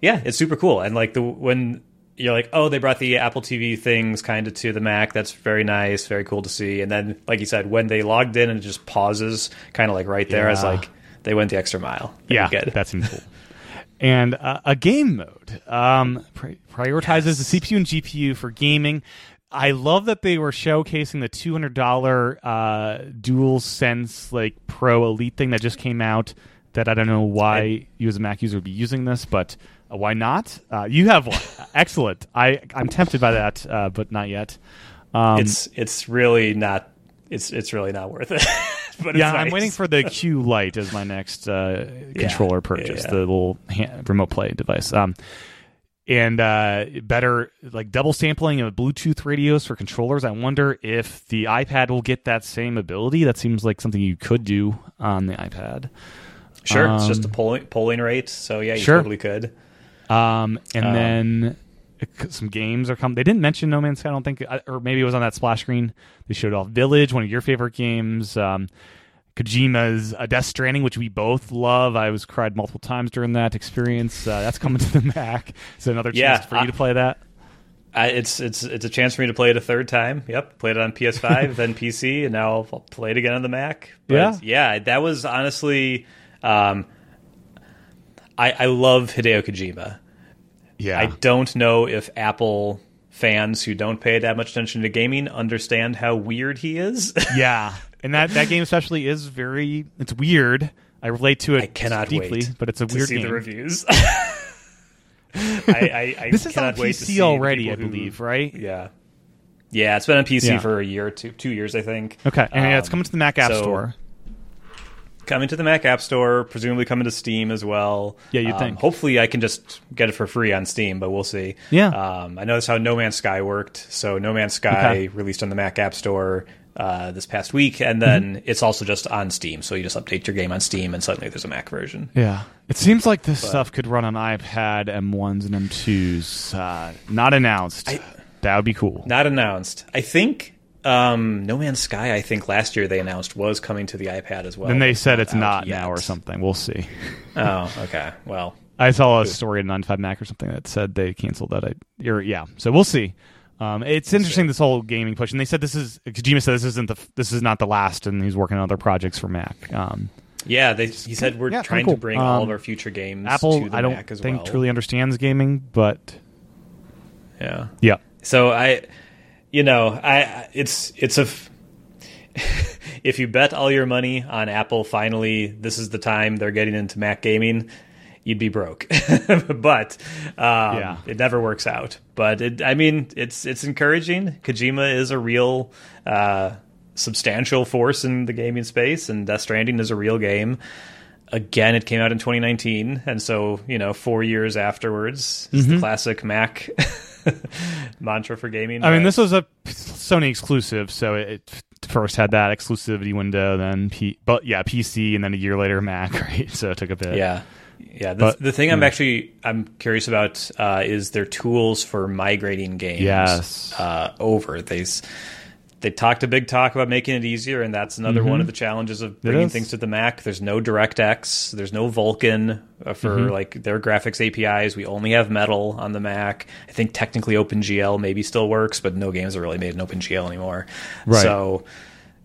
yeah, it's super cool. And like the when you're like, oh, they brought the Apple TV things kind of to the Mac. That's very nice, very cool to see. And then, like you said, when they logged in and it just pauses, kind of like right there, as Yeah. like they went the extra mile. Very Yeah, good. that seems cool. and uh, a game mode um, pri- prioritizes the CPU and GPU for gaming. I love that they were showcasing the two hundred dollar uh, DualSense like Pro Elite thing that just came out that I don't know why I, you as a Mac user would be using this, but uh, why not? Uh, you have one. Excellent. I I'm tempted by that, uh, but not yet. Um, it's it's really not. It's it's really not worth it. but yeah, nice. I'm waiting for the Q Lite as my next uh, controller yeah, purchase, yeah, yeah. the little hand, remote play device. Um, and uh, better like double sampling of Bluetooth radios for controllers. I wonder if the iPad will get that same ability. That seems like something you could do on the iPad. Sure, um, it's just a um, polling polling rate, so yeah, you sure. totally could. Um, and um, then some games are coming. They didn't mention No Man's Sky, I don't think, or maybe it was on that splash screen. They showed off Village, one of your favorite games. Um, Kojima's uh, Death Stranding, which we both love. I was cried multiple times during that experience. Uh, that's coming to the Mac. So another chance yeah, for you to play that. I, it's it's it's a chance for me to play it a third time. Yep, played it on PS5, then PC, and now I'll play it again on the Mac. But yeah, yeah, that was honestly. Um, I, I love Hideo Kojima. Yeah, I don't know if Apple fans who don't pay that much attention to gaming understand how weird he is. yeah, and that that game especially is very it's weird. I relate to it. I cannot deeply, wait but it's a weird see game. the reviews. I, I, I this is on PC already, I believe, who, right? Yeah, yeah, it's been on PC yeah. for a year two, two years, I think. Okay, and um, yeah, it's coming to the Mac App so, Store. Coming to the Mac App Store, presumably coming to Steam as well. Yeah, you um, think? Hopefully, I can just get it for free on Steam, but we'll see. Yeah. Um, I know that's how No Man's Sky worked. So No Man's Sky okay. released on the Mac App Store uh, this past week, and then mm-hmm. it's also just on Steam. So you just update your game on Steam, and suddenly there's a Mac version. Yeah, it seems like this but, stuff could run on iPad M1s and M2s. Uh, not announced. I, that would be cool. Not announced. I think um, No Man's Sky. I think last year they announced was coming to the iPad as well. Then they said it's not now or something. We'll see. oh, okay. Well, I saw a story in 9to5Mac or something that said they canceled that. I, or, yeah, so we'll see. Um, it's interesting this whole gaming push, and they said this is Kojima said this isn't the this is not the last, and he's working on other projects for Mac. Um, yeah, they, he said we're yeah, trying cool. to bring um, all of our future games. Apple, I don't think well. truly understands gaming, but yeah, yeah. So I, you know, I it's it's a. if you bet all your money on Apple, finally, this is the time they're getting into Mac gaming you'd be broke. but um, yeah. it never works out. But it, I mean, it's it's encouraging. Kojima is a real uh, substantial force in the gaming space, and Death Stranding is a real game. Again, it came out in 2019, and so you know, four years afterwards, mm-hmm. the classic Mac mantra for gaming. I mean, this was a Sony exclusive, so it first had that exclusivity window, then P, but yeah, PC, and then a year later Mac. Right, so it took a bit. Yeah, yeah, the, but, the thing yeah. I'm actually I'm curious about uh, is their tools for migrating games yes. uh, over. They they talked a big talk about making it easier, and that's another mm-hmm. one of the challenges of bringing things to the Mac. There's no DirectX, there's no Vulkan uh, for mm-hmm. like their graphics APIs. We only have Metal on the Mac. I think technically OpenGL maybe still works, but no games are really made in OpenGL anymore. Right. So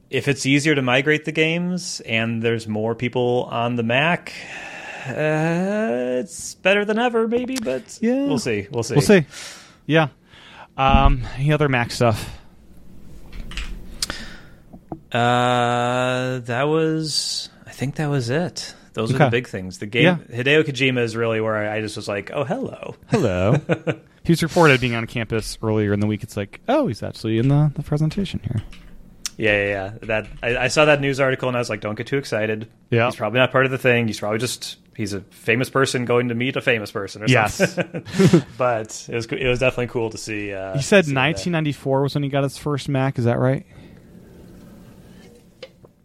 if it's easier to migrate the games and there's more people on the Mac, uh, it's better than ever, maybe, but yeah, we'll see. We'll see. We'll see. Yeah. Um, any other Mac stuff? Uh, that was. I think that was it. Those okay. are the big things. The game yeah. Hideo Kojima is really where I, just was like, oh, hello, hello. he was reported being on campus earlier in the week. It's like, oh, he's actually in the, the presentation here. Yeah, yeah, yeah. That I, I, saw that news article and I was like, don't get too excited. Yeah, he's probably not part of the thing. He's probably just he's a famous person going to meet a famous person or something. Yes. but it was it was definitely cool to see. Uh, he said 1994 that. was when he got his first Mac. Is that right?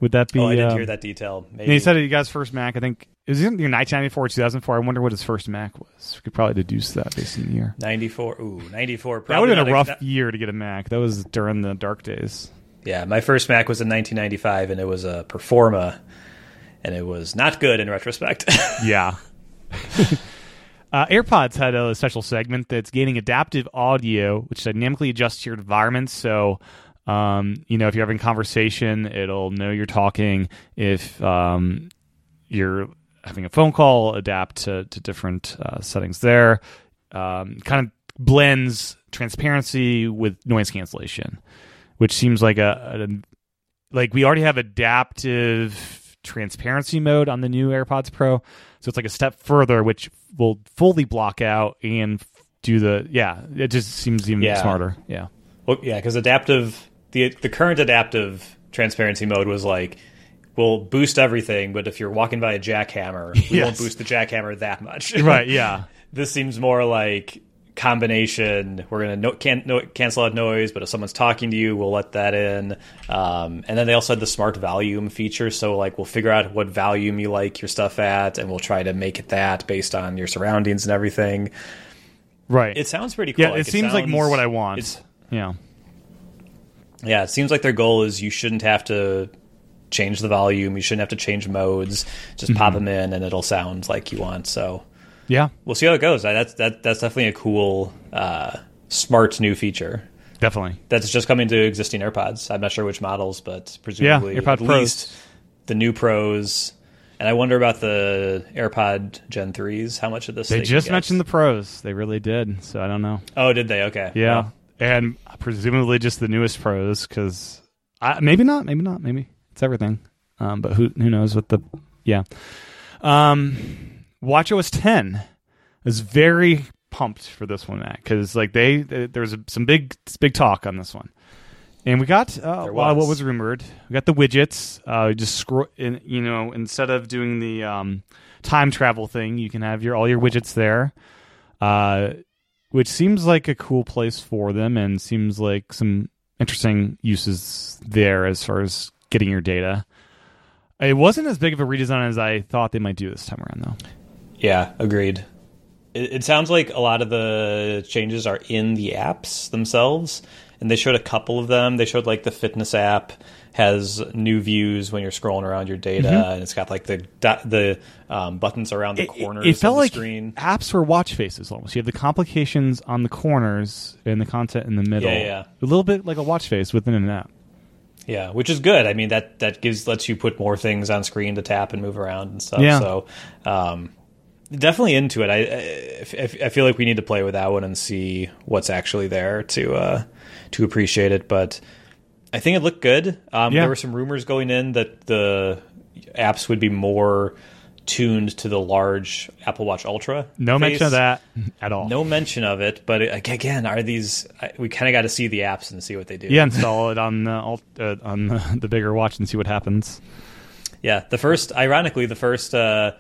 Would that be? Oh, I didn't uh, hear that detail. Maybe. He said he got his first Mac. I think it was either 1994 or 2004. I wonder what his first Mac was. We could probably deduce that based on the year. 94. Ooh, 94. That would have been a rough year to get a Mac. That was during the dark days. Yeah, my first Mac was in 1995, and it was a Performa and it was not good in retrospect. yeah. Uh, AirPods had a special segment that's gaining adaptive audio, which dynamically adjusts your environment. So, um, you know, if you're having conversation, it'll know you're talking. If um, you're having a phone call, adapt to, to different uh, settings there. Um, kind of blends transparency with noise cancellation, which seems like a, a like we already have adaptive transparency mode on the new AirPods Pro. So it's like a step further, which will fully block out and do the yeah. It just seems even Yeah. smarter. Yeah. Well, yeah, because adaptive the the current adaptive transparency mode was like we'll boost everything, but if you're walking by a jackhammer, we Yes. won't boost the jackhammer that much. Right. Yeah. this seems more like combination. We're gonna no, can, no, cancel out noise, but if someone's talking to you, we'll let that in. Um, and then they also had the smart volume feature, so like we'll figure out what volume you like your stuff at, and we'll try to make it that based on your surroundings and everything. Right. It sounds pretty cool. yeah. Like, it seems like sounds- more what I want. yeah. Yeah, it seems like their goal is you shouldn't have to change the volume, you shouldn't have to change modes. Just Mm-hmm. pop them in, and it'll sound like you want. So Yeah. we'll see how it goes. That's that that's definitely a cool, uh, smart new feature. Definitely. That's just coming to existing AirPods. I'm not sure which models, but presumably AirPod at Pros. least the new Pros. And I wonder about the AirPod Gen threes. How much of this They can just mentioned the pros. They really did. So I don't know. Oh, did they? Okay. Yeah. Well, And presumably just the newest pros because maybe not. Maybe not. Maybe it's everything. Um, but who who knows what the yeah. Um, WatchOS 10 is very pumped for this one, Matt, because like they, they there was some big big talk on this one, and we got uh, was. what was rumored. We got the widgets. Uh, just scroll in, you know, instead of doing the um, time travel thing, you can have your all your widgets there. Uh, which seems like a cool place for them and seems like some interesting uses there as far as getting your data. It wasn't as big of a redesign as I thought they might do this time around, though. Yeah, agreed. It, it sounds like a lot of the changes are in the apps themselves, and they showed a couple of them. They showed like the fitness app has new views when you're scrolling around your data, and it's got like the the um, buttons around the corners. Mm-hmm. It, felt of the like screen. apps were watch faces almost. You have the complications on the corners and the content in the middle. Yeah, yeah. A little bit like a watch face within an app. Yeah, which is good. I mean that that gives lets you put more things on screen to tap and move around and stuff. Yeah. So um, definitely into it. I, I I feel like we need to play with that one and see what's actually there to uh, to appreciate it. But I think it looked good. Um, Yeah. There were some rumors going in that the apps would be more tuned to the large Apple Watch Ultra. No mention of that at all. No mention of it. But again, are these? We kind of got to see the apps and see what they do. Yeah, install it on the uh, on the bigger watch and see what happens. Yeah, the first, ironically, the first uh,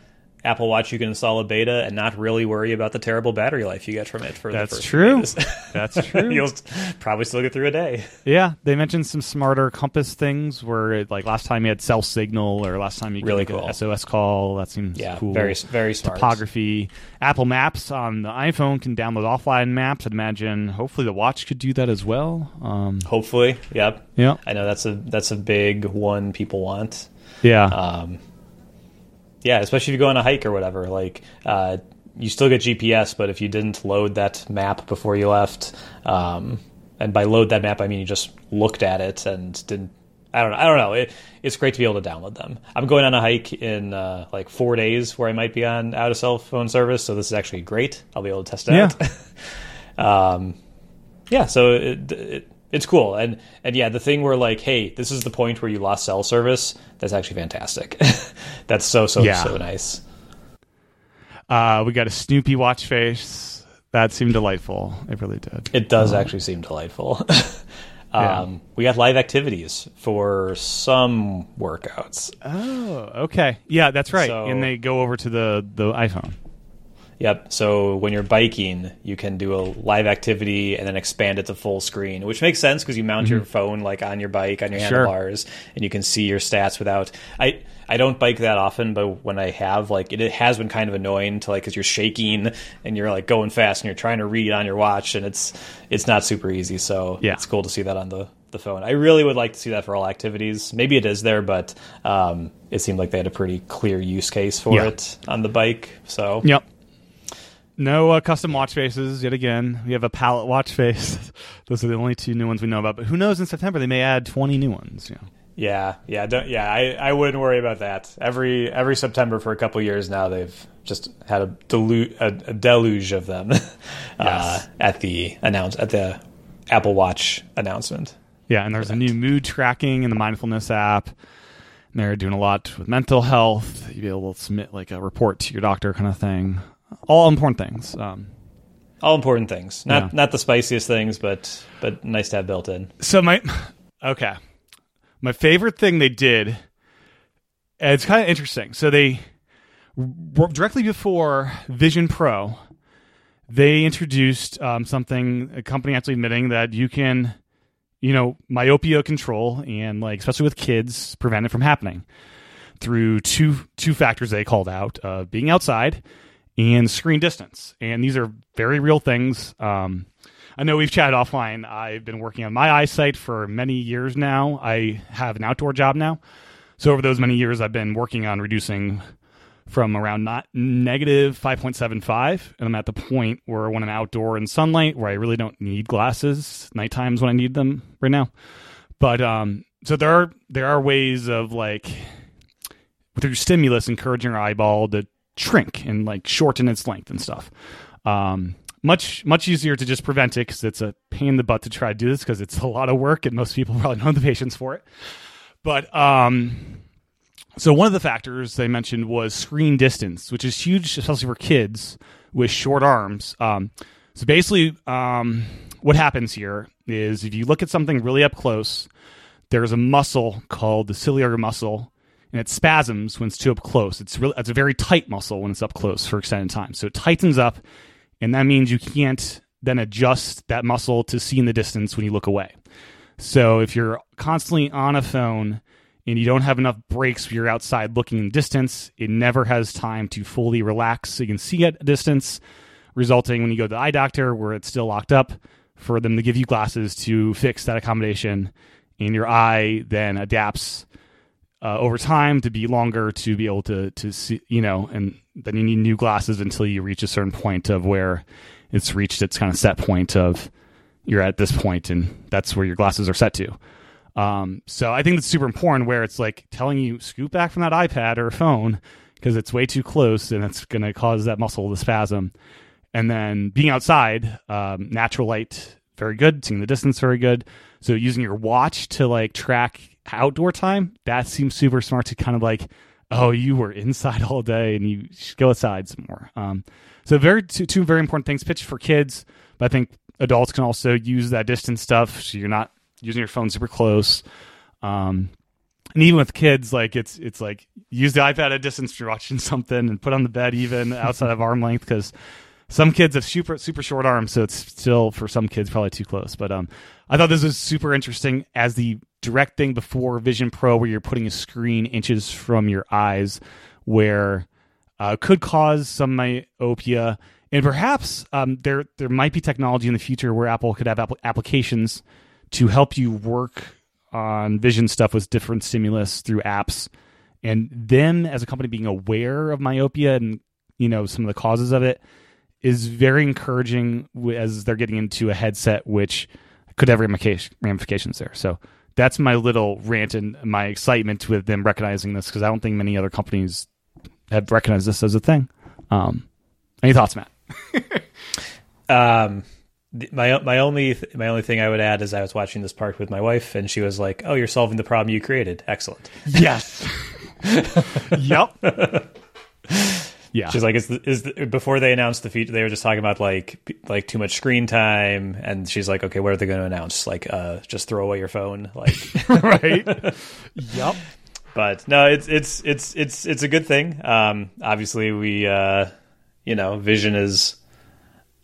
Apple Watch you can install a beta and not really worry about the terrible battery life you get from it. For That's the first true. That's true. You'll probably still get through a day. Yeah, they mentioned some smarter compass things where, it, like, last time you had cell signal, or last time you Really make a cool. SOS call. That seems Yeah, cool. very very smart. Topography. Apple Maps on the iPhone can download offline maps. I'd imagine. Hopefully, the watch could do that as well. Um, Hopefully, yep. yeah, I know that's a that's a big one people want. yeah, Um, yeah, especially if you go on a hike or whatever. Like, uh, you still get GPS, but if you didn't load that map before you left, um, and by load that map I mean you just looked at it and didn't. I don't know. I don't know. It, it's great to be able to download them. I'm going on a hike in uh, like four days where I might be on out of cell phone service, so this is actually great. I'll be able to test it Yeah. out. um, yeah, so it, it, it's cool, and and yeah, the thing where like, hey, this is the point where you lost cell service. That's actually fantastic. that's so so Yeah. so nice. uh, we got a Snoopy watch face. That seemed delightful. It really did. It does actually seem delightful. um, We got live activities for some workouts. Oh, okay. Yeah, that's right. So- and they go over to the the iPhone. Yep. So when you're biking, you can do a live activity and then expand it to full screen, which makes sense because you mount your phone like on your bike on your Mm-hmm. Sure. handlebars, and you can see your stats without. I I don't bike that often, but when I have, like, it, it has been kind of annoying to like because you're shaking and you're like going fast and you're trying to read on your watch, and it's it's not super easy. So Yeah. it's cool to see that on the the phone. I really would like to see that for all activities. Maybe it is there, but um, it seemed like they had a pretty clear use case for Yeah. it on the bike. So Yep. No uh, custom watch faces yet again. We have a palette watch face. Those are the only two new ones we know about. But who knows? In September they may add twenty new ones. You know. Yeah, yeah, don't, yeah. I, I wouldn't worry about that. Every every September for a couple years now, they've just had a, delu- a, a deluge of them uh, at the announce at the Apple Watch announcement. Yeah, and there's a new mood tracking in the mindfulness app. And they're doing a lot with mental health. You'd be able to submit like a report to your doctor, kind of thing. All important things. Um, all important things. Not yeah. not the spiciest things, but but nice to have built in. So my okay, my favorite thing they did. It's kind of interesting. So they directly before Vision Pro, they introduced um, something. A company actually admitting that you can, you know, myopia control and like especially with kids, prevent it from happening through two two factors they called out: uh, being outside and screen distance. And these are very real things. Um, I know we've chatted offline. I've been working on my eyesight for many years now. I have an outdoor job now. So over those many years, I've been working on reducing from around not negative 5.75 and i'm at the point where when i'm outdoor in sunlight where i really don't need glasses night times when i need them right now but um so there are there are ways of like through stimulus encouraging our eyeball to shrink and like shorten its length and stuff. Um, much much easier to just prevent it because it's a pain in the butt to try to do this because it's a lot of work and most people probably don't have the patience for it. But um, so one of the factors they mentioned was screen distance, which is huge, especially for kids with short arms. Um, so basically, um, what happens here is if you look at something really up close, there's a muscle called the ciliary muscle and it spasms when it's too up close. It's really it's a very tight muscle when it's up close for extended time. So it tightens up, and that means you can't then adjust that muscle to see in the distance when you look away. So if you're constantly on a phone and you don't have enough breaks you're outside looking in distance, it never has time to fully relax so you can see at a distance, resulting when you go to the eye doctor where it's still locked up for them to give you glasses to fix that accommodation and your eye then adapts uh, over time to be longer to be able to to see you know and then you need new glasses until you reach a certain point of where it's reached its kind of set point of you're at this point and that's where your glasses are set to. Um, so i think it's super important where it's like telling you scoot back from that ipad or phone because it's way too close and it's going to cause that muscle to spasm. And then being outside um, natural light very good. Seeing the distance very good. So using your watch to like track outdoor time, that seems super smart to kind of like, oh, you were inside all day and you should go outside some more. Um, so very two, two very important things. Pitch for kids, but I think adults can also use that distance stuff so you're not using your phone super close. Um, and even with kids, like it's it's like use the iPad at a distance if you're watching something and put on the bed even outside of arm length because some kids have super super short arms, so it's still for some kids probably too close. But um, I thought this was super interesting as the direct thing before Vision Pro, where you're putting a screen inches from your eyes, where uh, could cause some myopia, and perhaps um, there there might be technology in the future where Apple could have applications to help you work on vision stuff with different stimulus through apps, and them as a company being aware of myopia and you know some of the causes of it is very encouraging as they're getting into a headset which could have ramifications there. So that's my little rant and my excitement with them recognizing this because I don't think many other companies have recognized this as a thing. Um, any thoughts, Matt? um, my my only my only thing I would add is I was watching this park with my wife and she was like, "Oh, you're solving the problem you created. Excellent." Yes. yep. Yeah, she's like, is the, is the, before they announced the feature, they were just talking about like like too much screen time, and she's like, okay, what are they going to announce? Like, uh, just throw away your phone, like, right? yep. But no, it's it's it's it's it's a good thing. Um, obviously, we uh, you know, vision is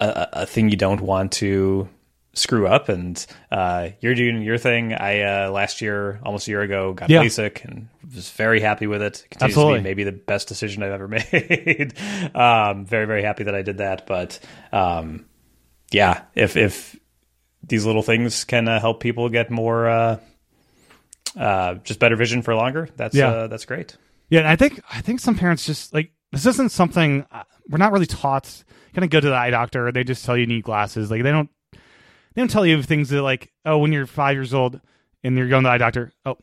a, a thing you don't want to screw up and uh, you're doing your thing. I uh, last year, almost a year ago, got yeah. LASIK and was very happy with it. Continues Absolutely. to be maybe the best decision I've ever made. um, very very happy that I did that. But um, yeah, if if these little things can uh, help people get more uh, uh, just better vision for longer, that's yeah. Uh, that's great. Yeah, and I think I think some parents just like this isn't something we're not really taught. Kind of go to the eye doctor. They just tell you, you need glasses. Like they don't they don't tell you things that like, oh, when you're five years old and you're going to the eye doctor, oh,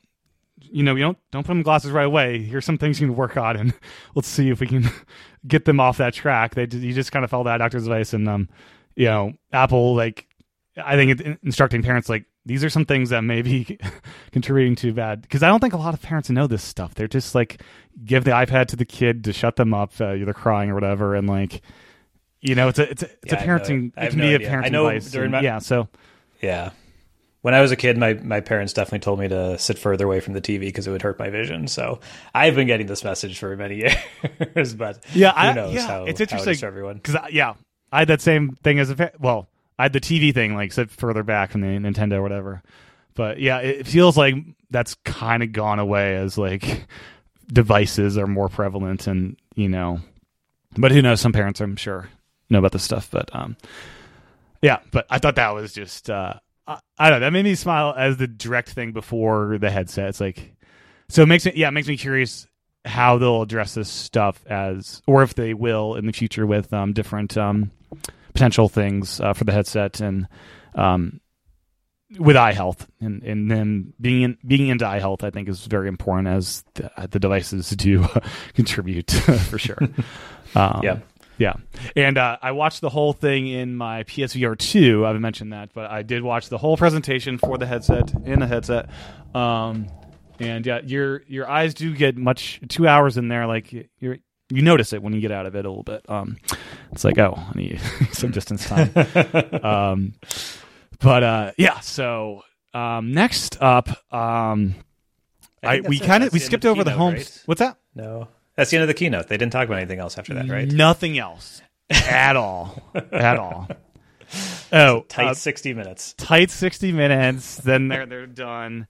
you know, you don't don't put them glasses right away. Here's some things you can work on, and let's see if we can get them off that track. They you just kind of follow that doctor's advice, and um, you know, Apple like I think instructing parents like these are some things that may be contributing to bad because I don't think a lot of parents know this stuff. They're just like give the iPad to the kid to shut them up, uh, either crying or whatever, and like you know, it's a it's a, it's yeah, a parenting. It can no be idea. a parenting I know device. During my, yeah, so yeah. When I was a kid, my, my parents definitely told me to sit further away from the TV because it would hurt my vision. So I've been getting this message for many years, but yeah, I, yeah, how, it's interesting for everyone. Because yeah, I had that same thing as a well, I had the TV thing like sit further back from the Nintendo or whatever. But yeah, it feels like that's kind of gone away as like devices are more prevalent and you know, but who knows? Some parents, I'm sure, know about this stuff. But um, yeah, but I thought that was just uh, I, I don't know. That made me smile as the direct thing before the headset. It's like so it makes me yeah, it makes me curious how they'll address this stuff as or if they will in the future with um different um potential things uh, for the headset and um, with eye health and and then being in, being into eye health I think is very important as the, the devices do contribute for sure. Um, yeah. Yeah, and uh, I watched the whole thing in my PSVR two. I haven't mentioned that, but I did watch the whole presentation for the headset in the headset. Um, and yeah, your your eyes do get much two hours in there. Like you're you notice it when you get out of it a little bit. Um, it's like, oh, I need some distance time. um, but uh, yeah. So um, next up, um, I, I we kind of we skipped over the home. Right? What's that? No, that's the end of the keynote. They didn't talk about anything else after that, right? Nothing else at all, at all. Oh, tight uh, sixty minutes. Tight sixty minutes. then they're they're done.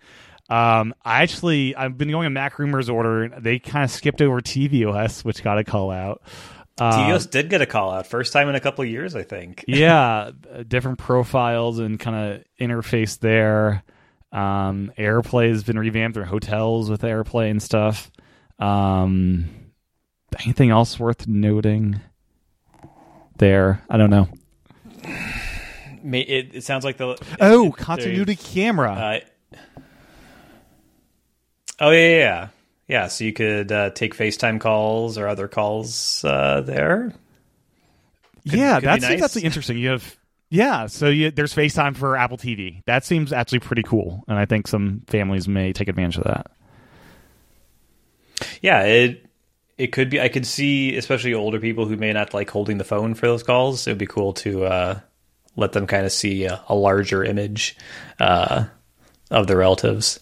Um, I actually I've been going in MacRumors order. They kind of skipped over tvOS, which got a call out. Um, tvOS did get a call out, first time in a couple years, I think. yeah, different profiles and kind of interface there. Um, AirPlay has been revamped. There hotels with AirPlay and stuff. Um, anything else worth noting there? I don't know. It, it sounds like the oh continuity camera. Uh, Oh yeah, yeah, yeah. yeah so you could uh, take FaceTime calls or other calls uh, there. Could, yeah, could that's nice. that's interesting. You have yeah, so you, there's FaceTime for Apple TV. That seems actually pretty cool, and I think some families may take advantage of that. Yeah, it it could be. I could see, especially older people who may not like holding the phone for those calls. It would be cool to uh, let them kind of see a, a larger image uh, of the relatives.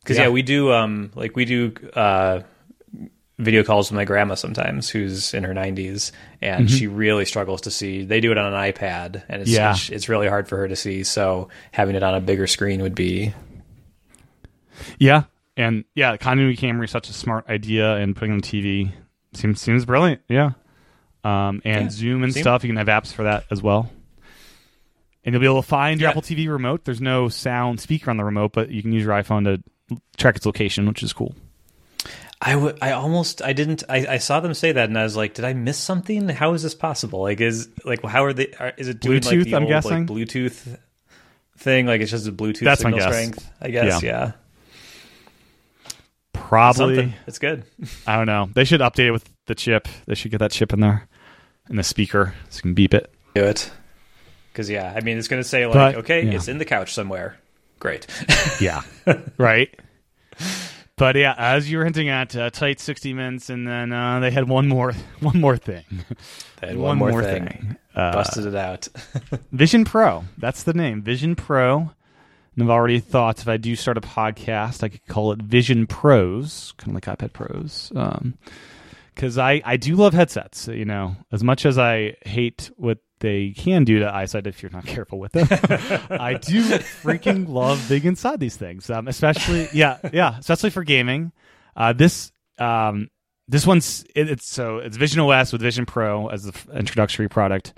Because yeah. yeah. we do um like we do uh video calls with my grandma sometimes who's in her 90s and mm-hmm. she really struggles to see they do it on an ipad and it's, yeah. it's, it's really hard for her to see so having it on a bigger screen would be yeah and yeah continuity camera is such a smart idea and putting on tv seems seems brilliant yeah um and yeah. zoom and stuff you can have apps for that as well and you'll be able to find your yeah. apple tv remote there's no sound speaker on the remote but you can use your iphone to track its location, which is cool. I, w- I almost I didn't I, I saw them say that and I was like, did I miss something? How is this possible? Like, is like how are they? Are, is it doing Bluetooth? Like the I'm old, guessing like, Bluetooth thing. Like it's just a Bluetooth That's signal strength. I guess. Yeah. yeah. Probably. Something. It's good. I don't know. They should update it with the chip. They should get that chip in there, in the speaker, so you can beep it. Do it. Because yeah, I mean, it's going to say like, but, okay, yeah. it's in the couch somewhere great. yeah, right. But yeah, as you were hinting at, uh, tight sixty minutes, and then uh, they had one more, one more thing. They had one, one more, thing. thing. Uh, Busted it out. Vision Pro. That's the name. Vision Pro. And I've already thought if I do start a podcast, I could call it Vision Pros, kind of like iPad Pros. because um, I, I do love headsets. You know, as much as I hate what they can do to eyesight if you're not careful with them. I do freaking love being inside these things, um, especially yeah, yeah, especially for gaming. Uh, this um, this one's it, it's so it's Vision OS with Vision Pro as the introductory product.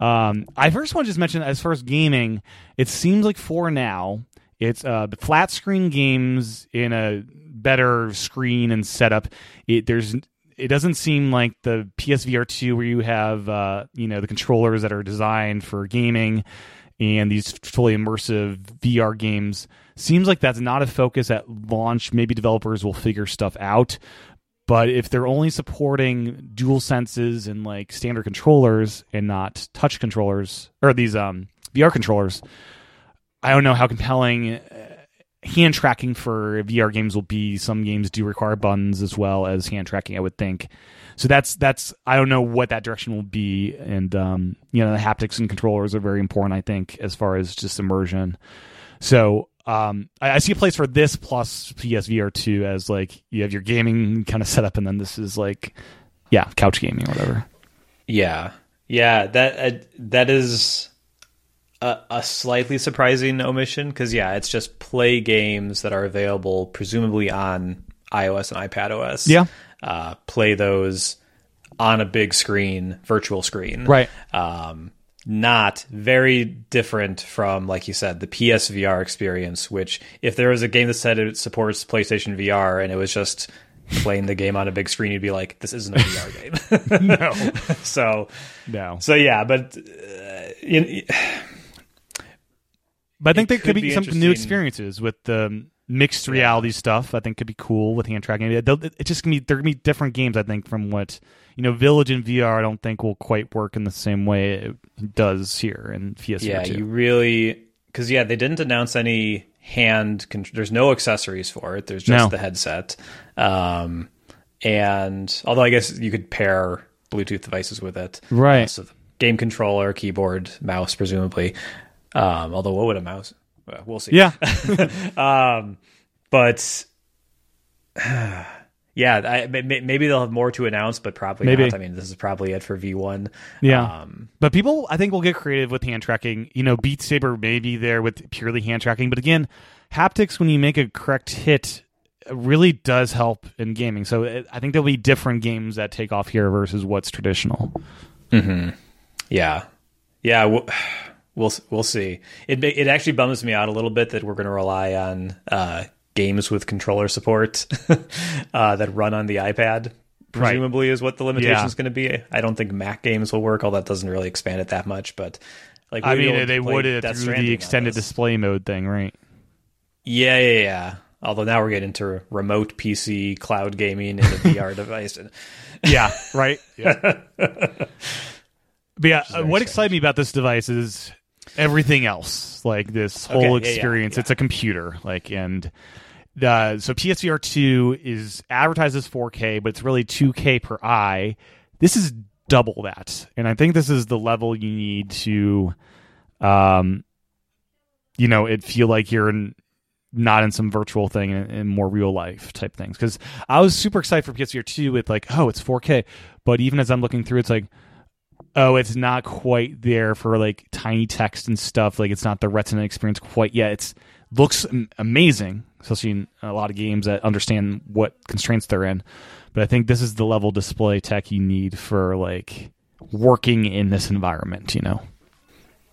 Um, I first want to just mention as far as gaming, it seems like for now it's uh, the flat screen games in a better screen and setup. It, there's it doesn't seem like the PSVR 2 where you have uh, you know the controllers that are designed for gaming and these fully immersive VR games seems like that's not a focus at launch. Maybe developers will figure stuff out. But if they're only supporting dual senses and like standard controllers and not touch controllers or these um, VR controllers, I don't know how compelling uh, hand tracking for VR games will be. Some games do require buttons as well as hand tracking, I would think. So that's that's I don't know what that direction will be, and um, you know the haptics and controllers are very important, I think, as far as just immersion. So um, I, I, see a place for this plus PSVR two as like you have your gaming kind of setup, and then this is like yeah, couch gaming or whatever. Yeah, yeah, that uh, that is a, a, slightly surprising omission because yeah, it's just play games that are available presumably on iOS and iPad OS. Yeah, uh, play those on a big screen, virtual screen. Right. Um, not very different from, like you said, the PSVR experience. Which, if there was a game that said it supports PlayStation VR and it was just playing the game on a big screen, you'd be like, "This isn't a VR game." no. so, no. So yeah, but uh, you but I think there could, could be, be some new experiences with the mixed reality yeah. stuff. I think could be cool with hand tracking. It, just gonna be there gonna be different games. I think from what you know, Village in VR. I don't think will quite work in the same way it does here in PSVR. Yeah, you really because yeah, they didn't announce any hand. there's no accessories for it. There's just no. the headset. Um, and although I guess you could pair Bluetooth devices with it, right? Uh, so game controller, keyboard, mouse, presumably. Um, although, what would a mouse? Well, we'll see. Yeah. um, but yeah, I, maybe they'll have more to announce, but probably maybe. not. I mean, this is probably it for V1. Yeah. Um, but people, I think, will get creative with hand tracking. You know, Beat Saber may be there with purely hand tracking, but again, haptics when you make a correct hit really does help in gaming. So it, I think there'll be different games that take off here versus what's traditional. Mm-hmm. Yeah. Yeah. Well, we'll we'll see. It it actually bums me out a little bit that we're going to rely on uh, games with controller support uh, that run on the iPad. Presumably, right. is what the limitation yeah. is going to be. I don't think Mac games will work. All that doesn't really expand it that much, but like I mean, they would it through the extended display mode thing, right? Yeah, yeah, yeah. Although now we're getting into remote PC cloud gaming in a VR device. yeah, right. Yeah. but yeah, uh, what excited me about this device is everything else, like this whole okay, experience. Yeah, yeah. It's a computer, like and. So PSVR 2 is advertised as 4K, but it's really 2K per eye. This is double that, and I think this is the level you need to, um, you know, it feel like you're in, not in some virtual thing and, and more real life type things. Because I was super excited for PSVR 2 with like, oh, it's 4K, but even as I'm looking through, it's like, oh, it's not quite there for like tiny text and stuff. Like it's not the Retina experience quite yet. It's looks amazing, especially in a lot of games that understand what constraints they're in. But I think this is the level display tech you need for like working in this environment. You know.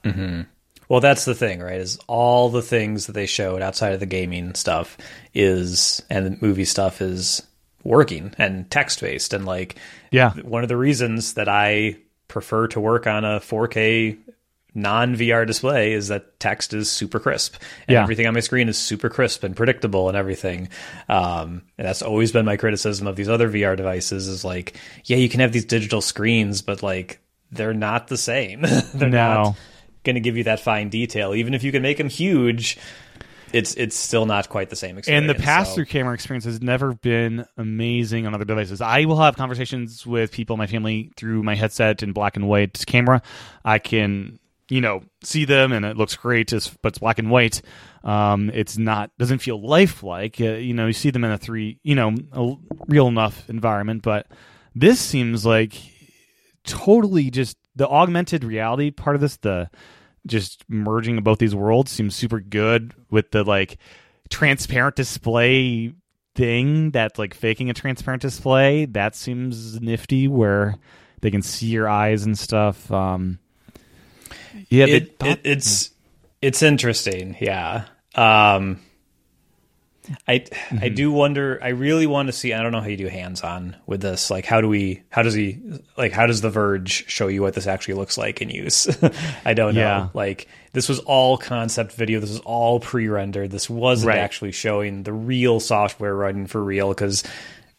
Hmm. Well, that's the thing, right? Is all the things that they showed outside of the gaming stuff is and the movie stuff is working and text based and like yeah one of the reasons that i prefer to work on a 4K non VR display is that text is super crisp and yeah. everything on my screen is super crisp and predictable and everything. Um, and that's always been my criticism of these other VR devices is like, yeah, you can have these digital screens, but like they're not the same. they're no. not going to give you that fine detail. Even if you can make them huge, it's it's still not quite the same experience. And the pass through so. camera experience has never been amazing on other devices. I will have conversations with people in my family through my headset and black and white camera. I can you know see them and it looks great, but it's black and white. Um, it's not doesn't feel lifelike. Uh, you know, you see them in a three, you know, a real enough environment, but this seems like totally just the augmented reality part of this. The just merging of both these worlds seems super good with the like transparent display thing that's like faking a transparent display that seems nifty where they can see your eyes and stuff um yeah it, it, it's it's interesting yeah um I mm-hmm. I do wonder. I really want to see. I don't know how you do hands on with this. Like, how do we? How does he? Like, how does the Verge show you what this actually looks like in use? I don't know. Like, this was all concept video. This was all pre rendered. This wasn't right. actually showing the real software running for real. Because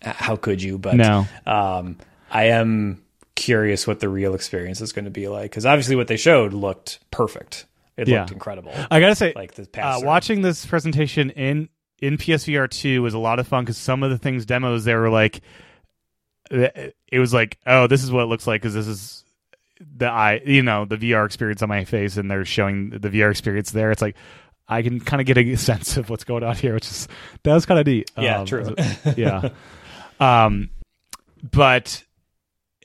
how could you? But no. Um, I am curious what the real experience is going to be like. Because obviously, what they showed looked perfect. It Yeah. looked incredible. I gotta say, Like the uh, watching this presentation in in PSVR two was a lot of fun because some of the things demos they were like, it was like, oh, this is what it looks like because this is the eye, you know, the VR experience on my face, and they're showing the VR experience there. It's like I can kind of get a sense of what's going on here, which is that was kind of neat. Yeah, Um, true. yeah. Um, but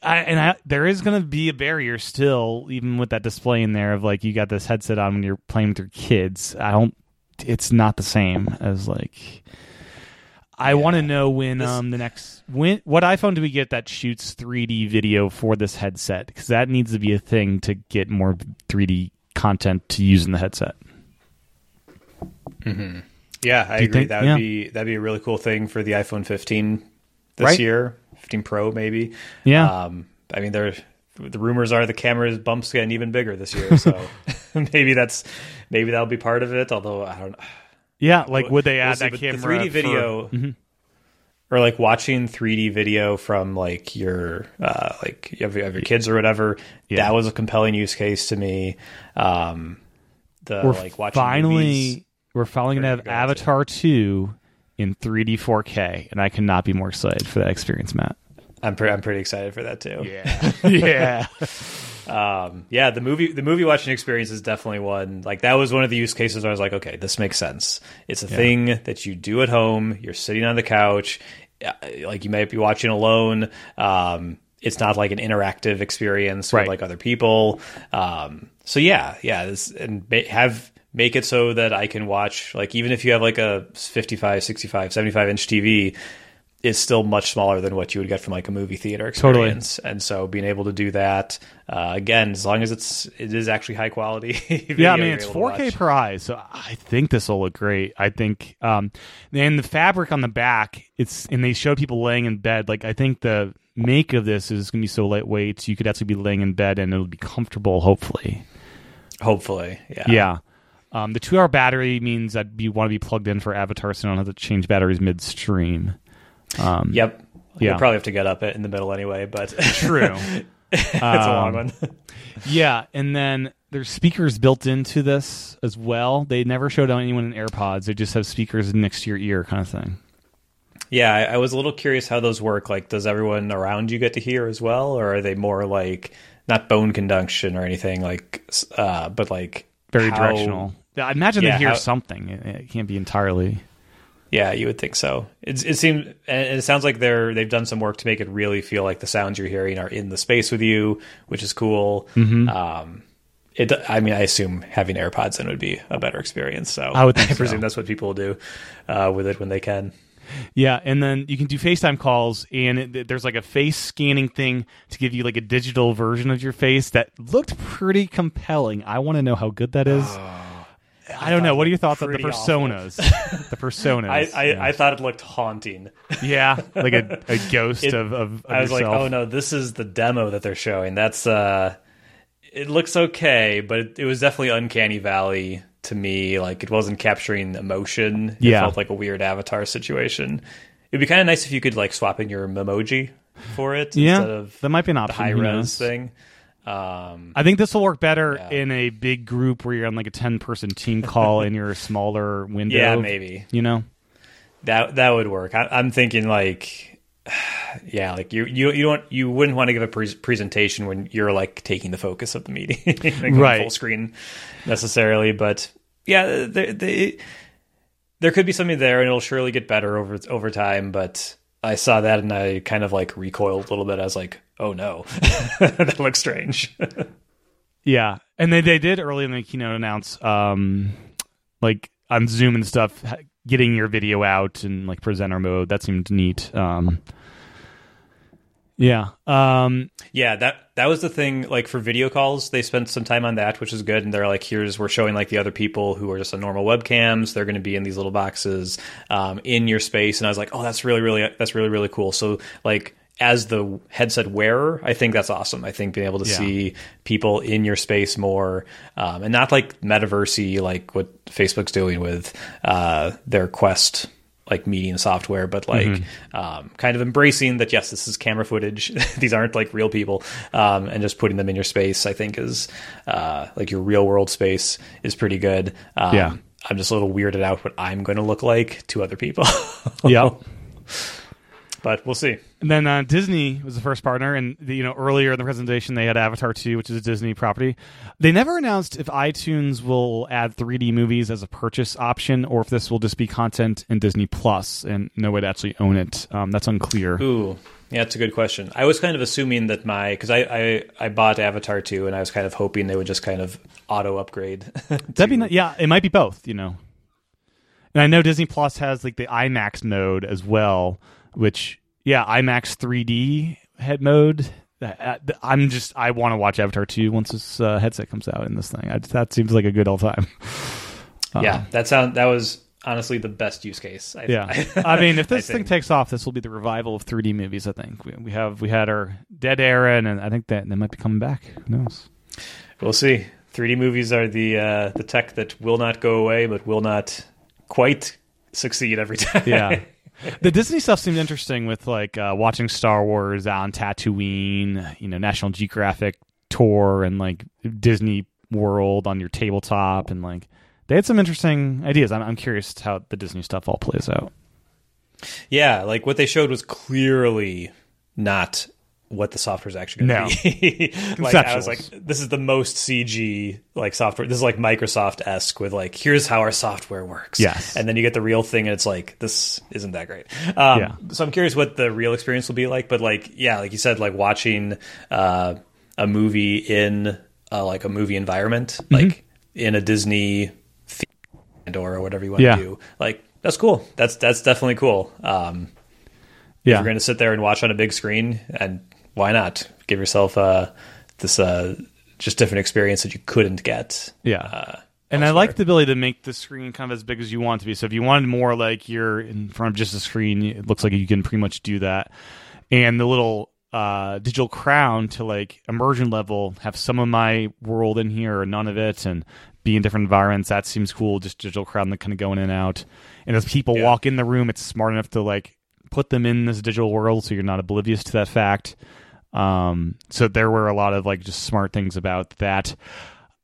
I and I there is going to be a barrier still, even with that display in there of like you got this headset on when you're playing with your kids. I don't. It's not the same as like. I want to know when This- um the next when what iPhone do we get that shoots 3D video for this headset because that needs to be a thing to get more 3D content to use in the headset. Yeah, I agree. think- that would yeah. be that'd be a really cool thing for the iPhone 15 this Right. year, 15 Pro maybe. Yeah, Um, I mean, there the rumors are the camera's bumps getting even bigger this year, so maybe that's maybe that'll be part of it. Although I don't. Know Yeah. Like would they we'll add see, that camera? The 3D for- video, Mhm. or like watching 3D video from like your uh, like you have, you have your kids or whatever. Yeah. That was a compelling use case to me. Um, the We're like watching finally movies. we're finally gonna have Avatar two in 3D 4K, and I cannot be more excited for that experience, Matt. I'm pretty I'm pretty excited for that too. Yeah, yeah, um yeah the movie the movie watching experience is definitely one like that was one of the use cases where i was like okay this makes sense. It's a thing that you do at home. You're sitting on the couch. Uh, like you might be watching alone. Um it's not like an interactive experience Right. with like other people. Um so yeah yeah this, and have make it so that i can watch like even if you have like a 55 65 75 inch tv is still much smaller than what you would get from like a movie theater experience. Totally. And so being able to do that uh, again, as long as it's it is actually high quality. yeah. I mean, it's 4K per eye, so I think this will look great. I think, um, and the fabric on the back, it's and they show people laying in bed. Like I think the make of this is gonna be so lightweight, so you could actually be laying in bed and it'll be comfortable. Hopefully, Hopefully, yeah. yeah. Um, the two-hour battery means that you want to be plugged in for Avatar, so you don't have to change batteries midstream. Um, Yep. Yeah. You'll probably have to get up it in the middle anyway, but True. it's a long Um, one. Yeah, and then there's speakers built into this as well. They never showed anyone in AirPods. They just have speakers next to your ear, kind of thing. yeah, I, I was a little curious how those work. Like, does everyone around you get to hear as well, or are they more like not bone conduction or anything like, uh, but like Very how- directional. I imagine Yeah, they hear how- something. It, it can't be entirely. Yeah, you would think so. It, it seems, and it sounds like they're they've done some work to make it really feel like the sounds you're hearing are in the space with you, which is cool. Mm-hmm. Um, it, I mean, I assume having AirPods in would be a better experience. So I would so. presume that's what people will do uh, with it when they can. Yeah, and then you can do FaceTime calls, and it, there's like a face scanning thing to give you like a digital version of your face that looked pretty compelling. I want to know how good that is. I don't know. What are your thoughts on the personas? the personas. I, I, yeah. I thought it looked haunting. yeah, like a, a ghost It- of, of, of I was yourself. like, oh no, this is the demo that they're showing. That's uh, it looks okay, but it, it was definitely uncanny valley to me. Like it wasn't capturing emotion. It Yeah. felt like a weird avatar situation. It'd be kind of nice if you could like swap in your emoji for it Yeah, instead of that might be an the option. high who res thing. Um, I think this will work better Yeah. in a big group where you're on like a ten person team call and you're a smaller window. yeah, maybe You know? that that would work. I, I'm thinking like. Yeah, like you, you, you don't, you wouldn't want to give a pre- presentation when you're like taking the focus of the meeting, going Right. Full screen, necessarily, but yeah, they, they, there could be something there, and it'll surely get better over over time. But I saw that, and I kind of like recoiled a little bit. I was like, oh no, that looks strange. Yeah, and they they did early in the keynote announce, um, like on Zoom and stuff, getting your video out and like presenter mode. That seemed neat. Um, yeah, um, Yeah, that that was the thing. Like for video calls, they spent some time on that, which is good. And they're like, here's we're showing like the other people who are just on normal webcams. They're going to be in these little boxes um, in your space. And I was like, oh, that's really really that's really really cool. So like as the headset wearer, I think that's awesome. I think being able to Yeah. see people in your space more, um, and not like metaversey like what Facebook's doing with uh, their Quest like meeting software, but like mm-hmm. um, kind of embracing that yes, this is camera footage. These aren't like real people, um, and just putting them in your space. I think is uh, like your real world space is pretty good. Um, yeah, I'm just a little weirded out what I'm going to look like to other people. yeah but we'll see. And then uh, Disney was the first partner, and the, you know earlier in the presentation they had Avatar two, which is a Disney property. They never announced if iTunes will add 3D movies as a purchase option, or if this will just be content in Disney Plus and no way to actually own it. Um, that's unclear. Ooh, yeah, that's a good question. I was kind of assuming that my because I, I I bought Avatar two, and I was kind of hoping they would just kind of auto upgrade. That'd be yeah, it might be both. You know, and I know Disney Plus has like the IMAX mode as well which yeah, IMAX 3D head mode. I'm just I want to watch Avatar 2 once this uh, headset comes out in this thing. I, that seems like a good old time. Uh, yeah, that sound that was honestly the best use case. I, yeah, I, mean, if this thing takes off, this will be the revival of 3D movies. I think we, we have we had our dead era, and, and I think that they might be coming back. Who knows? We'll see. 3D movies are the uh, the tech that will not go away, but will not quite succeed every time. Yeah, the Disney stuff seemed interesting with like uh, watching Star Wars on Tatooine, you know, National Geographic tour and like Disney World on your tabletop, and like they had some interesting ideas. I'm, I'm curious how the Disney stuff all plays out. Yeah, like what they showed was clearly not what the software is actually going to no. be. like I was like, this is the most CG like software. This is like Microsoft esque with like, here's how our software works. Yes, and then you get the real thing, and it's like, this isn't that great. Um, yeah. So I'm curious what the real experience will be like. But like, yeah, like you said, like watching uh, a movie in uh, like a movie environment, mm-hmm. like in a Disney or whatever you want yeah. to do, like that's cool. That's that's definitely cool. Um, yeah. you're going to sit there and watch on a big screen and why not give yourself uh, this uh, just different experience that you couldn't get? Yeah. Uh, and I like the ability to make the screen kind of as big as you want to be. So if you wanted more like you're in front of just a screen, it looks like you can pretty much do that. And the little uh, digital crown to like immersion level, have some of my world in here or none of it, and be in different environments. That seems cool. Just digital crown that kind of going in and out. And as people yeah. walk in the room, it's smart enough to like put them in this digital world so you're not oblivious to that fact. Um, so there were a lot of like just smart things about that.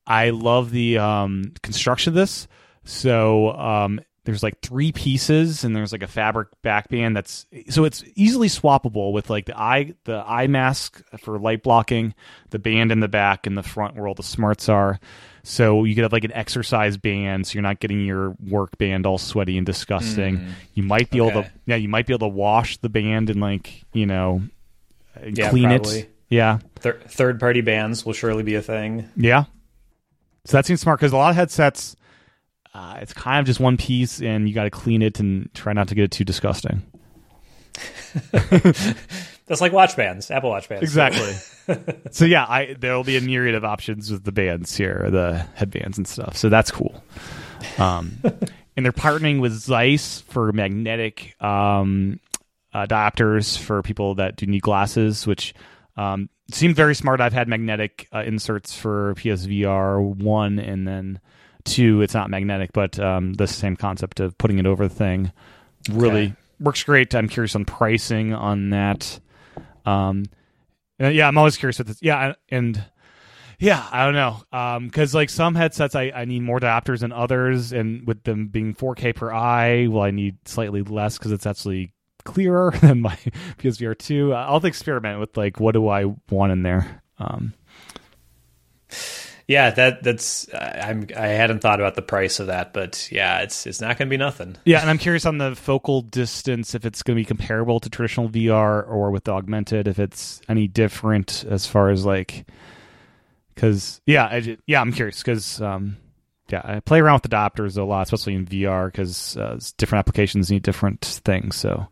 I love the um, construction of this. So um, there's like three pieces, and there's like a fabric backband that's so it's easily swappable with like the eye the eye mask for light blocking, the band in the back, and the front where all the smarts are. So you could have like an exercise band, so you're not getting your work band all sweaty and disgusting. Mm. You might be okay. able to, yeah, you might be able to wash the band and like you know yeah, clean probably. it. Yeah. Th- third party bands will surely be a thing. Yeah. So that seems smart because a lot of headsets, uh, it's kind of just one piece and you got to clean it and try not to get it too disgusting. That's like watch bands, Apple Watch bands. Exactly. so yeah, I there will be a myriad of options with the bands here, the headbands and stuff. So that's cool. Um, and they're partnering with Zeiss for magnetic um, adapters for people that do need glasses, which um, seemed very smart. I've had magnetic uh, inserts for PSVR one and then two. It's not magnetic, but um, the same concept of putting it over the thing really okay. works great. I'm curious on pricing on that. Um, yeah, I'm always curious with this. Yeah, and yeah, I don't know. Because um, like some headsets, I, I need more adapters than others, and with them being 4K per eye, well, I need slightly less because it's actually clearer than my PSVR two. Uh, I'll experiment with like what do I want in there. Um, yeah, that that's I'm I hadn't thought about the price of that, but yeah, it's it's not going to be nothing. Yeah, and I'm curious on the focal distance if it's going to be comparable to traditional VR or with the augmented, if it's any different as far as like because yeah, I, yeah, I'm curious because um, yeah, I play around with adapters a lot, especially in VR because uh, different applications need different things. So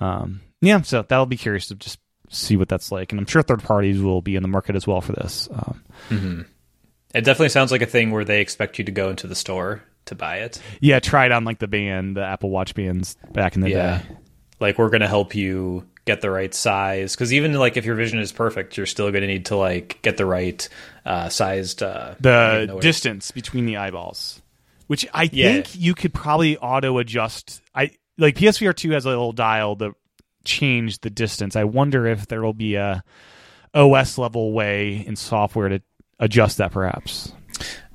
um, yeah, so that'll be curious to just see what that's like, and I'm sure third parties will be in the market as well for this. Um, mm-hmm. It definitely sounds like a thing where they expect you to go into the store to buy it. Yeah, try it on like the band, the Apple Watch bands back in the yeah. day. Like we're going to help you get the right size because even like if your vision is perfect, you're still going to need to like get the right uh, sized uh, the distance between the eyeballs, which I yeah. think you could probably auto adjust. I like PSVR two has a little dial that changed the distance. I wonder if there will be a OS level way in software to adjust that, perhaps.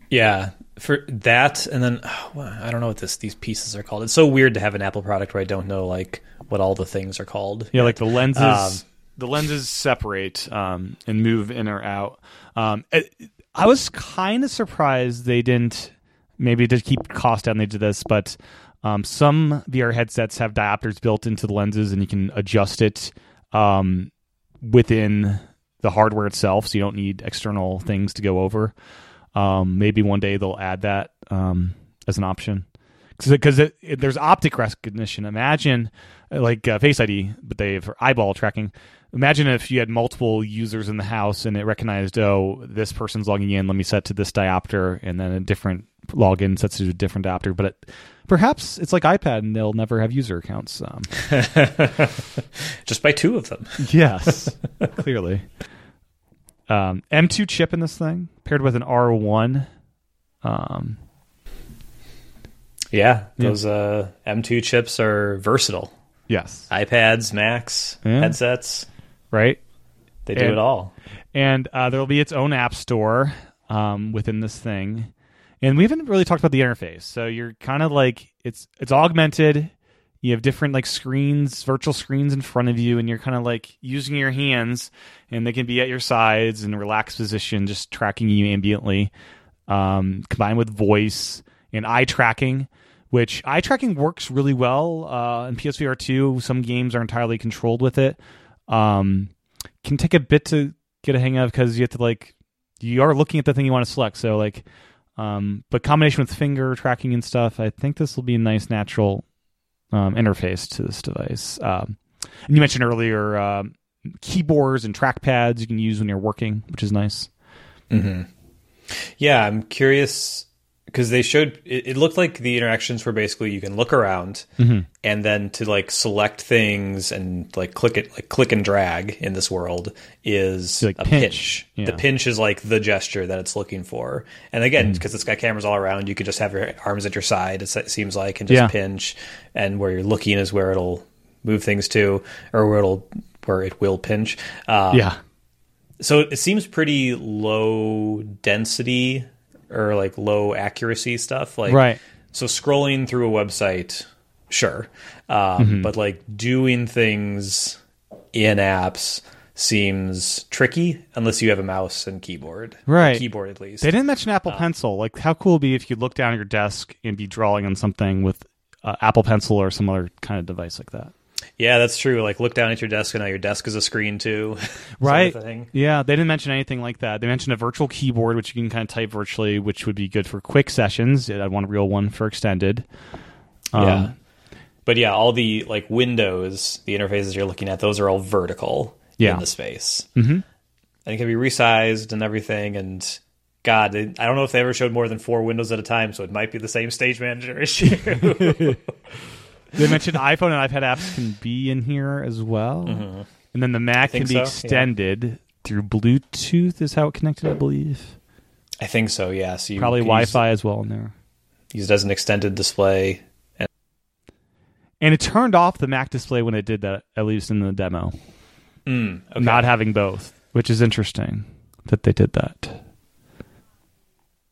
Yeah, for that, and then oh, I don't know what this these pieces are called. It's so weird to have an Apple product where I don't know like what all the things are called. Yeah, yet. like the lenses. Um, the lenses separate um, and move in or out. Um, it, I was kind of surprised they didn't maybe to keep cost down they did this, but um, some VR headsets have diopters built into the lenses, and you can adjust it um, within the hardware itself, so you don't need external things to go over. Um, maybe one day they'll add that um, as an option because there's optic recognition. Imagine like uh, Face ID, but they have eyeball tracking. Imagine if you had multiple users in the house and it recognized, oh, this person's logging in. Let me set to this diopter, and then a different login sets to a different diopter. But it, perhaps it's like iPad, and they'll never have user accounts. Um, Just by two of them. yes, clearly. Um, M2 chip in this thing paired with an R1. Um, yeah, those yeah. uh, M2 chips are versatile. Yes. iPads, Macs, yeah. headsets. Right. They do and, it all. And uh, there will be its own app store um, within this thing. And we haven't really talked about the interface. So you're kind of like it's it's augmented. You have different like screens, virtual screens in front of you, and you're kind of like using your hands, and they can be at your sides in a relaxed position, just tracking you ambiently. Um, combined with voice and eye tracking, which eye tracking works really well uh, in PSVR 2. Some games are entirely controlled with it. Um, can take a bit to get a hang of because you have to like you are looking at the thing you want to select. So like, um, but combination with finger tracking and stuff, I think this will be a nice natural um, interface to this device. Um, and you mentioned earlier uh, keyboards and trackpads you can use when you're working, which is nice. Mm-hmm. Yeah, I'm curious because they showed it, it, looked like the interactions were basically you can look around mm-hmm. and then to like select things and like click it like click and drag in this world is like a pinch, pinch. Yeah. the pinch is like the gesture that it's looking for and again because mm-hmm. it's got cameras all around you could just have your arms at your side it seems like and just yeah. pinch and where you're looking is where it'll move things to or where it'll where it will pinch um, yeah so it seems pretty low density or like low accuracy stuff. Like, right. So scrolling through a website, sure, um, mm-hmm. but like doing things in apps seems tricky unless you have a mouse and keyboard. Right. keyboard at least. They didn't mention Apple um, Pencil. Like, how cool would it be if you look down at your desk and be drawing on something with uh, Apple Pencil or some other kind of device like that? Yeah, that's true. Like look down at your desk and now your desk is a screen too. right. Yeah, they didn't mention anything like that. They mentioned a virtual keyboard which you can kind of type virtually, which would be good for quick sessions. I'd want a real one for extended. Um, yeah. But yeah, all the like windows, the interfaces you're looking at, those are all vertical yeah. in the space. Mm-hmm. And it can be resized and everything. And God, I don't know if they ever showed more than four windows at a time, so it might be the same stage manager issue. They mentioned iPhone and iPad apps can be in here as well, mm-hmm. and then the Mac can be so, extended yeah. through Bluetooth. Is how it connected, I believe. I think so. Yeah. So you probably Wi-Fi as well in there. Used as an extended display. And-, and it turned off the Mac display when it did that, at least in the demo. Mm, okay. Not having both, which is interesting that they did that.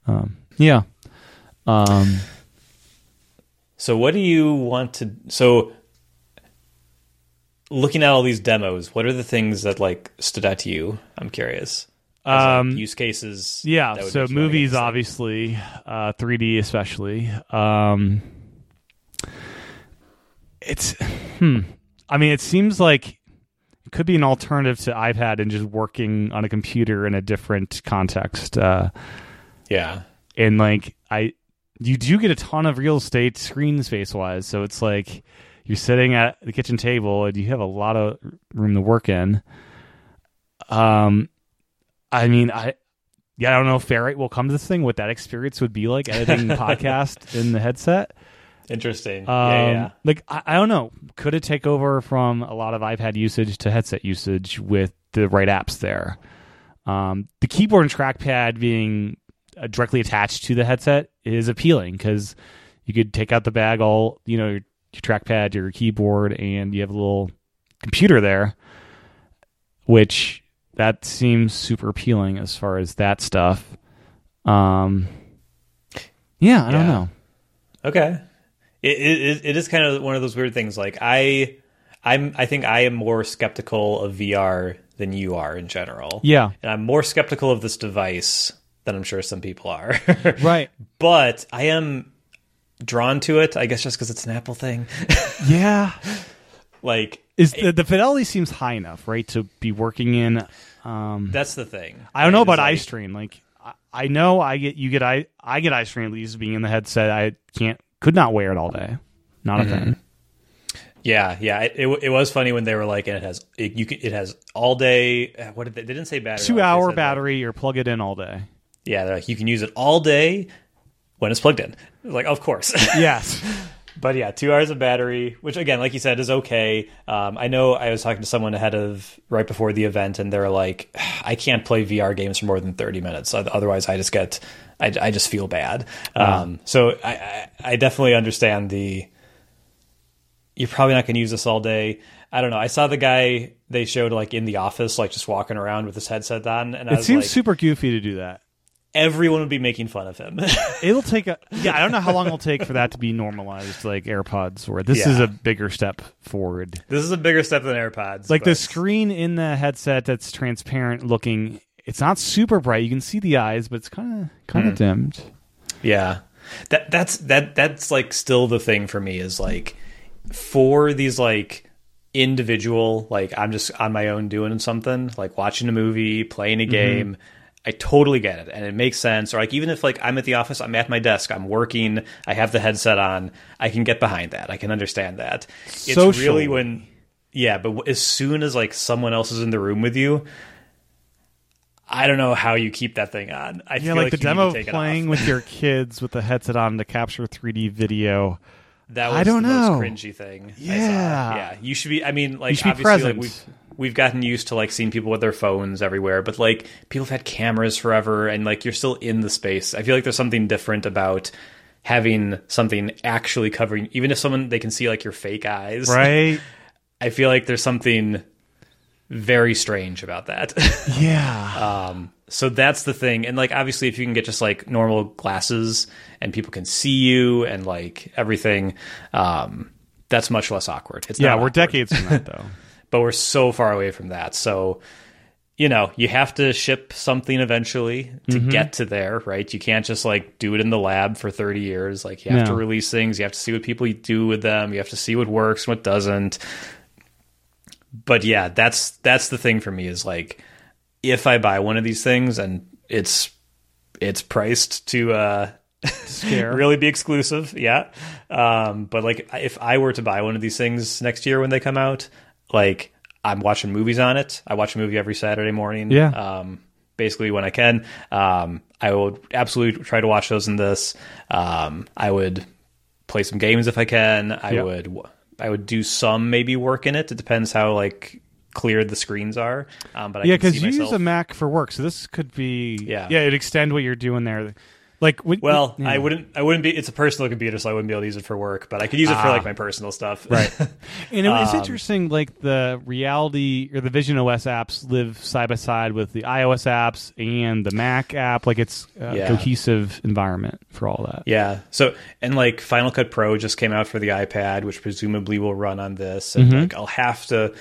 Um, yeah. Um, so what do you want to so looking at all these demos, what are the things that like stood out to you? I'm curious. As, um, like, use cases. Yeah, so movies obviously, uh, 3D especially. Um, it's hmm. I mean, it seems like it could be an alternative to iPad and just working on a computer in a different context. Uh, yeah, and like I you do get a ton of real estate screen space wise. So it's like you're sitting at the kitchen table and you have a lot of room to work in. Um, I mean, I yeah, I don't know if Ferrite will come to this thing. What that experience would be like editing podcast in the headset. Interesting. Um, yeah, yeah. Like I, I don't know. Could it take over from a lot of iPad usage to headset usage with the right apps there? Um, the keyboard and trackpad being directly attached to the headset is appealing because you could take out the bag all you know your trackpad, your keyboard, and you have a little computer there, which that seems super appealing as far as that stuff. Um, yeah, I don't know. Okay. It, it it is kind of one of those weird things. Like I, I'm I think I am more skeptical of VR than you are in general. Yeah, and I'm more skeptical of this device than I'm sure some people are. right. But I am drawn to it. I guess just because it's an Apple thing. Yeah, like is the, the fidelity seems high enough, right, to be working in. Um, that's the thing. I don't know about is, eye strain. Like I, I know I get you get eye I get strain at least being in the headset. I can't could not wear it all day. Not a Mm-hmm. thing. Yeah, yeah. It, it, it was funny when they were like, and it has it, you can, it has all day. What did they, they didn't say battery? Two hour like- battery or plug it in all day. Yeah, they're like you can use it all day when it's plugged in. Like, of course. Yes. But yeah, two hours of battery, which again, like you said, is okay. Um, I know I was talking to someone ahead of right before the event, and they're like, "I can't play VR games for more than thirty minutes. Otherwise, I just get, I, I just feel bad." Um, so I, I, I definitely understand the. You're probably not going to use this all day. I don't know. I saw the guy they showed like in the office, like just walking around with his headset on, and I it seems like, super goofy to do that. Everyone would be making fun of him. It'll take a yeah. I don't know how long it'll take for that to be normalized, like AirPods. Where this is a bigger step forward. this is a bigger step than AirPods. Like the screen in the headset that's transparent looking. It's not super bright. You can see the eyes, but it's kind of kind of hmm. dimmed. Yeah. That that's that that's like still the thing for me is like for these like individual like I'm just on my own doing something, like watching a movie, playing a mm-hmm. game. I totally get it and it makes sense. Or like even if like I'm at the office, I'm at my desk, I'm working, I have the headset on, I can get behind that. I can understand that. It's really when yeah, but as soon as like someone else is in the room with you, I don't know how you keep that thing on. I Yeah, feel like, like, the demo playing with your kids with the headset on to capture 3D video. That was I don't the know. most cringy thing. Yeah. yeah. You should be. I mean, like You should be obviously, like present. We've gotten used to like seeing people with their phones everywhere, but like people have had cameras forever, and like you're still in the space. I feel like there's something different about having something actually covering, even if someone they can see like your fake eyes. Right? I feel like there's something very strange about that. yeah. Um, so that's the thing. And like obviously if you can get just like normal glasses and people can see you and like everything, um, that's much less awkward. It's yeah, we're awkward, decades from that though. but we're so far away from that. So you know, you have to ship something eventually to Mm-hmm. get to there, right? You can't just like do it in the lab for 30 years. Like you have to release things, you have to see what people do with them, you have to see what works, and what doesn't. But yeah, that's that's the thing for me is like if I buy one of these things and it's it's priced to uh Scare. really be exclusive, yeah. Um, but like if I were to buy one of these things next year when they come out, like I'm watching movies on it. I watch a movie every Saturday morning. Yeah. Um, basically when I can. Um, I will absolutely try to watch those in this. Um, I would play some games if I can. I Yeah. would I would do some maybe work in it. It depends how like clear the screens are. Um, but I yeah, because you use a Mac for work, so this could be Yeah. yeah, it'd extend what you're doing there. Like Well, yeah. I wouldn't. I wouldn't be. It's a personal computer, so I wouldn't be able to use it for work. But I could use it for Ah. like my personal stuff. Right. And it, it's Um, interesting, like the reality or the Vision OS apps live side by side with the iOS apps and the Mac app. Like it's a Yeah. cohesive environment for all that. Yeah. So and like Final Cut Pro just came out for the iPad, which presumably will run on this, and Mm-hmm. like I'll have to.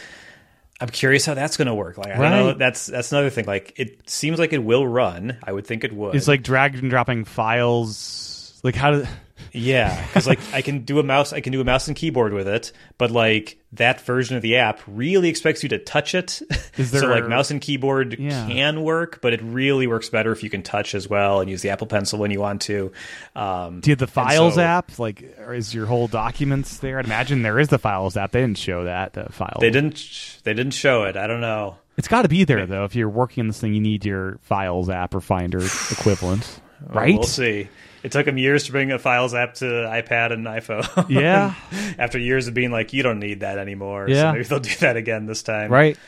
I'm curious how that's going to work. Like I don't know. That's that's another thing. Like it seems like it will run. I would think it would. It's like drag and dropping files. Like how do Yeah, because like I can do a mouse, I can do a mouse and keyboard with it, but like that version of the app really expects you to touch it. Is so like mouse and keyboard Yeah. can work, but it really works better if you can touch as well and use the Apple Pencil when you want to. Um, do you have the Files so- app? Like, or is your whole documents there? I'd imagine there is the Files app. They didn't show that the file. they didn't. They didn't show it. I don't know. It's got to be there though. If you're working on this thing, you need your Files app or Finder equivalent, right? We'll see. It took them years to bring a Files app to iPad and iPhone. Yeah. After years of being like, you don't need that anymore. Yeah. So maybe they'll do that again this time. Right.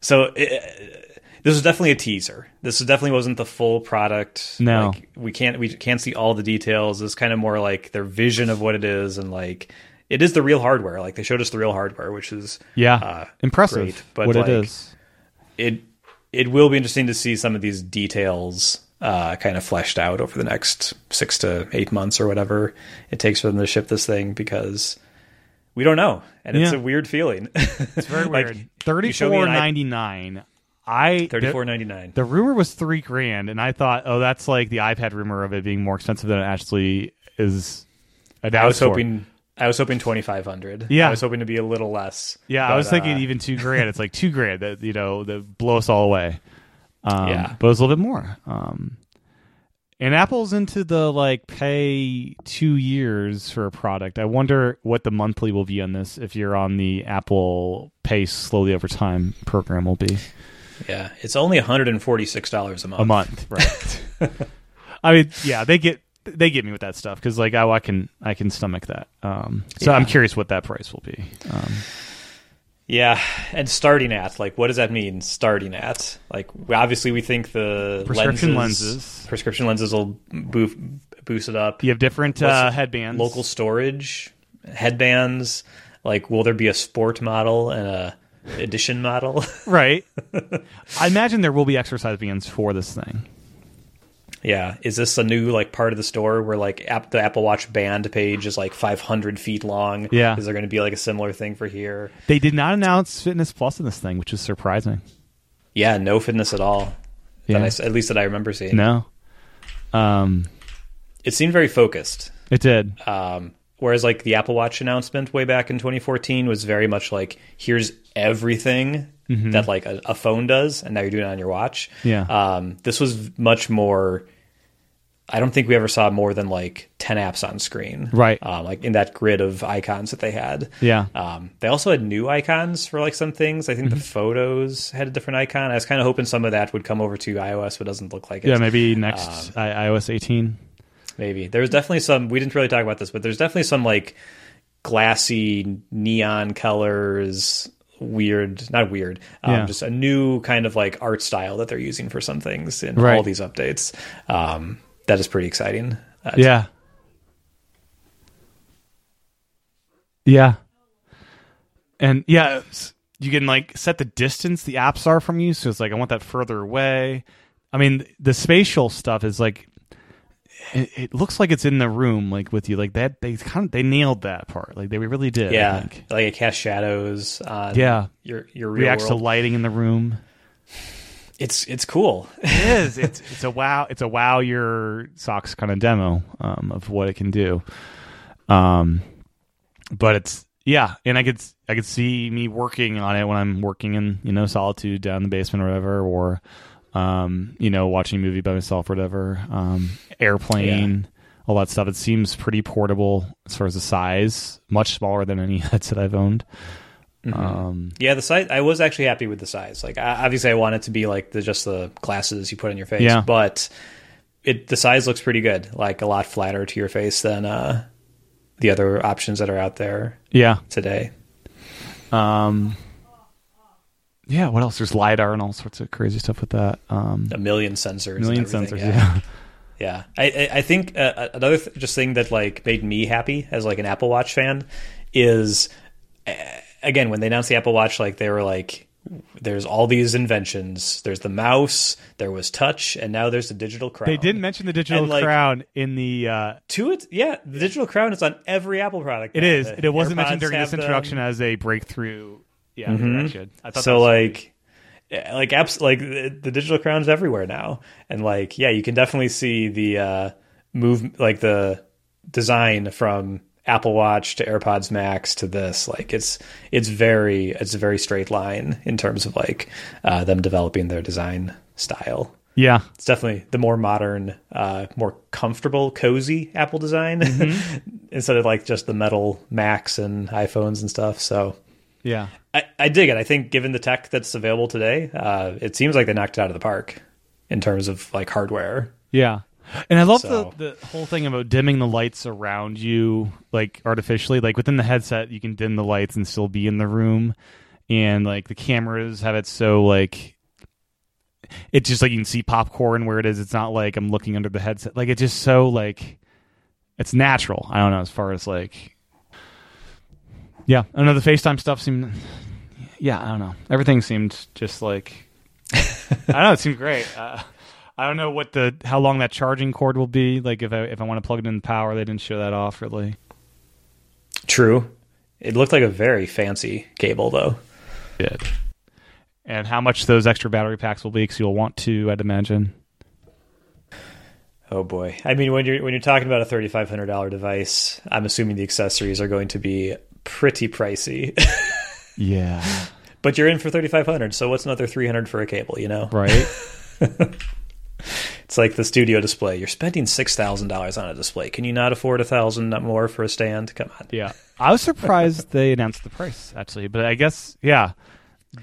So it, this was definitely a teaser. This definitely wasn't the full product. No. like, we can't we can't see all the details. It's kind of more like their vision of what it is, and like it is the real hardware. Like they showed us the real hardware, which is yeah uh, impressive. great, but, what like, it is. it it will be interesting to see some of these details uh, kind of fleshed out over the next six to eight months or whatever it takes for them to ship this thing because we don't know, and it's a weird feeling. It's very Like, weird. Thirty show me an four ninety nine. I Thirty four ninety nine. The rumor was three grand, and I thought, oh, that's like the iPad rumor of it being more expensive than it actually is. I was hoping. I was hoping twenty five hundred. Yeah. I was hoping to be a little less. Yeah, I was thinking uh, even two grand. It's like two grand that you know that blow us all away. Um, Yeah. but it was a little bit more. Um, and Apple's into the like pay two years for a product. I wonder what the monthly will be on this if you're on the Apple Pay slowly over time program will be Yeah, it's only one hundred and forty six dollars a month. a month, right? I mean, yeah, they get they get me with that stuff because like oh, I can I can stomach that. Um, so Yeah. I'm curious what that price will be. Um, Yeah, and starting at like, what does that mean? Starting at like, obviously we think the Prescription lenses, lenses. prescription lenses will boof, boost it up. you have different uh, headbands, Local storage, headbands. Like, will there be a sport model and a edition model? Right. I imagine there will be exercise bands for this thing. Yeah, is this a new like part of the store where like app, the Apple Watch band page is like 500 feet long? Yeah. is there going to be like a similar thing for here? They did not announce Fitness Plus in this thing, which is surprising. Yeah, no fitness at all. That Yeah. I at least that I remember seeing. No. Um, It seemed very focused. it did. Um, whereas like the Apple Watch announcement way back in 2014 was very much like here's everything that like a, a phone does, and now you're doing it on your watch. Yeah. Um, this was much more. I don't think we ever saw more than like 10 apps on screen. Right. Um, like in that grid of icons that they had. Yeah. Um, they also had new icons for like some things. I think Mm-hmm. the photos had a different icon. I was kind of hoping some of that would come over to iOS, but it doesn't look like it. Yeah, maybe next I- iOS 18. Maybe there was definitely some. We didn't really talk about this, but there's definitely some like glassy neon colors. Weird, not weird. Um, Yeah. Just a new kind of like art style that they're using for some things in Right. all these updates. Um, that is pretty exciting. Uh, Yeah. Yeah. And yeah, you can like set the distance the apps are from you. So it's like, I want that further away. I mean, the spatial stuff is like, it, it looks like it's in the room, like with you. Like that, they kind of they nailed that part. Like they really did. Yeah, like it casts shadows on Yeah. your your real reacts world. to lighting in the room. it's it's cool. It is. It's it's a wow. It's a wow your socks kind of demo um, of what it can do. Um, but it's yeah, and I could I could see me working on it when I'm working in you know solitude down in the basement or whatever, or um, you know watching a movie by myself or whatever. Um, airplane, all that stuff. It seems pretty portable as far as the size, much smaller than any headset I've owned. Um, Yeah, the size. I was actually happy with the size. Like, I, obviously, I want it to be like the just the glasses you put on your face. Yeah. but it the size looks pretty good. Like a lot flatter to your face than uh, the other options that are out there yeah. today. Um, yeah. What else? There's lidar and all sorts of crazy stuff with that. Um, A million sensors. and million everything, sensors. Yeah. Yeah. Yeah. I I, I think uh, another th- just thing that like made me happy as like an Apple Watch fan is uh, again when they announced the Apple Watch, like they were like. There's all these inventions. There's the mouse. There was touch, and now there's the digital crown. They didn't mention the digital like, crown in the. Uh, to it. Yeah, the digital crown is on every Apple product. it now. is. The It wasn't mentioned during this introduction them. as a breakthrough. Yeah, Mhm. direction. I thought So like, yeah, like apps like the, the digital crown's everywhere now, and like yeah, you can definitely see the uh, move like the design from Apple Watch to AirPods Max to this. Like it's it's very it's a very straight line in terms of like uh, them developing their design style. yeah, It's definitely the more modern, uh, more comfortable, cozy Apple design instead of like just the metal Macs and iPhones and stuff. So yeah. I, I dig it. I think given the tech that's available today, uh, it seems like they knocked it out of the park in terms of like hardware. Yeah. And I love So- the, the whole thing about dimming the lights around you, like artificially. Like within the headset, you can dim the lights and still be in the room. And like the cameras have it so like it's just like you can see popcorn where it is. It's not like I'm looking under the headset. Like it's just so like it's natural. I don't know as far as like Yeah, I know the FaceTime stuff seemed. Yeah, I don't know. Everything seemed just like. I don't know. It seemed great. Uh, I don't know what the how long that charging cord will be. Like if I if I want to plug it in the power, they didn't show that off really. True. It looked like a very fancy cable though. Did. And how much those extra battery packs will be? Because you'll want to, I'd imagine. Oh boy! I mean, when you're when you're talking about a thirty five hundred dollar device, I'm assuming the accessories are going to be pretty pricey. yeah. But you're in for thirty five hundred, so what's another three hundred for a cable? You know, right? it's like the studio display. You're spending six thousand dollars on a display. Can you not afford a thousand more for a stand? Come on. Yeah, I was surprised they announced the price actually, but I guess yeah.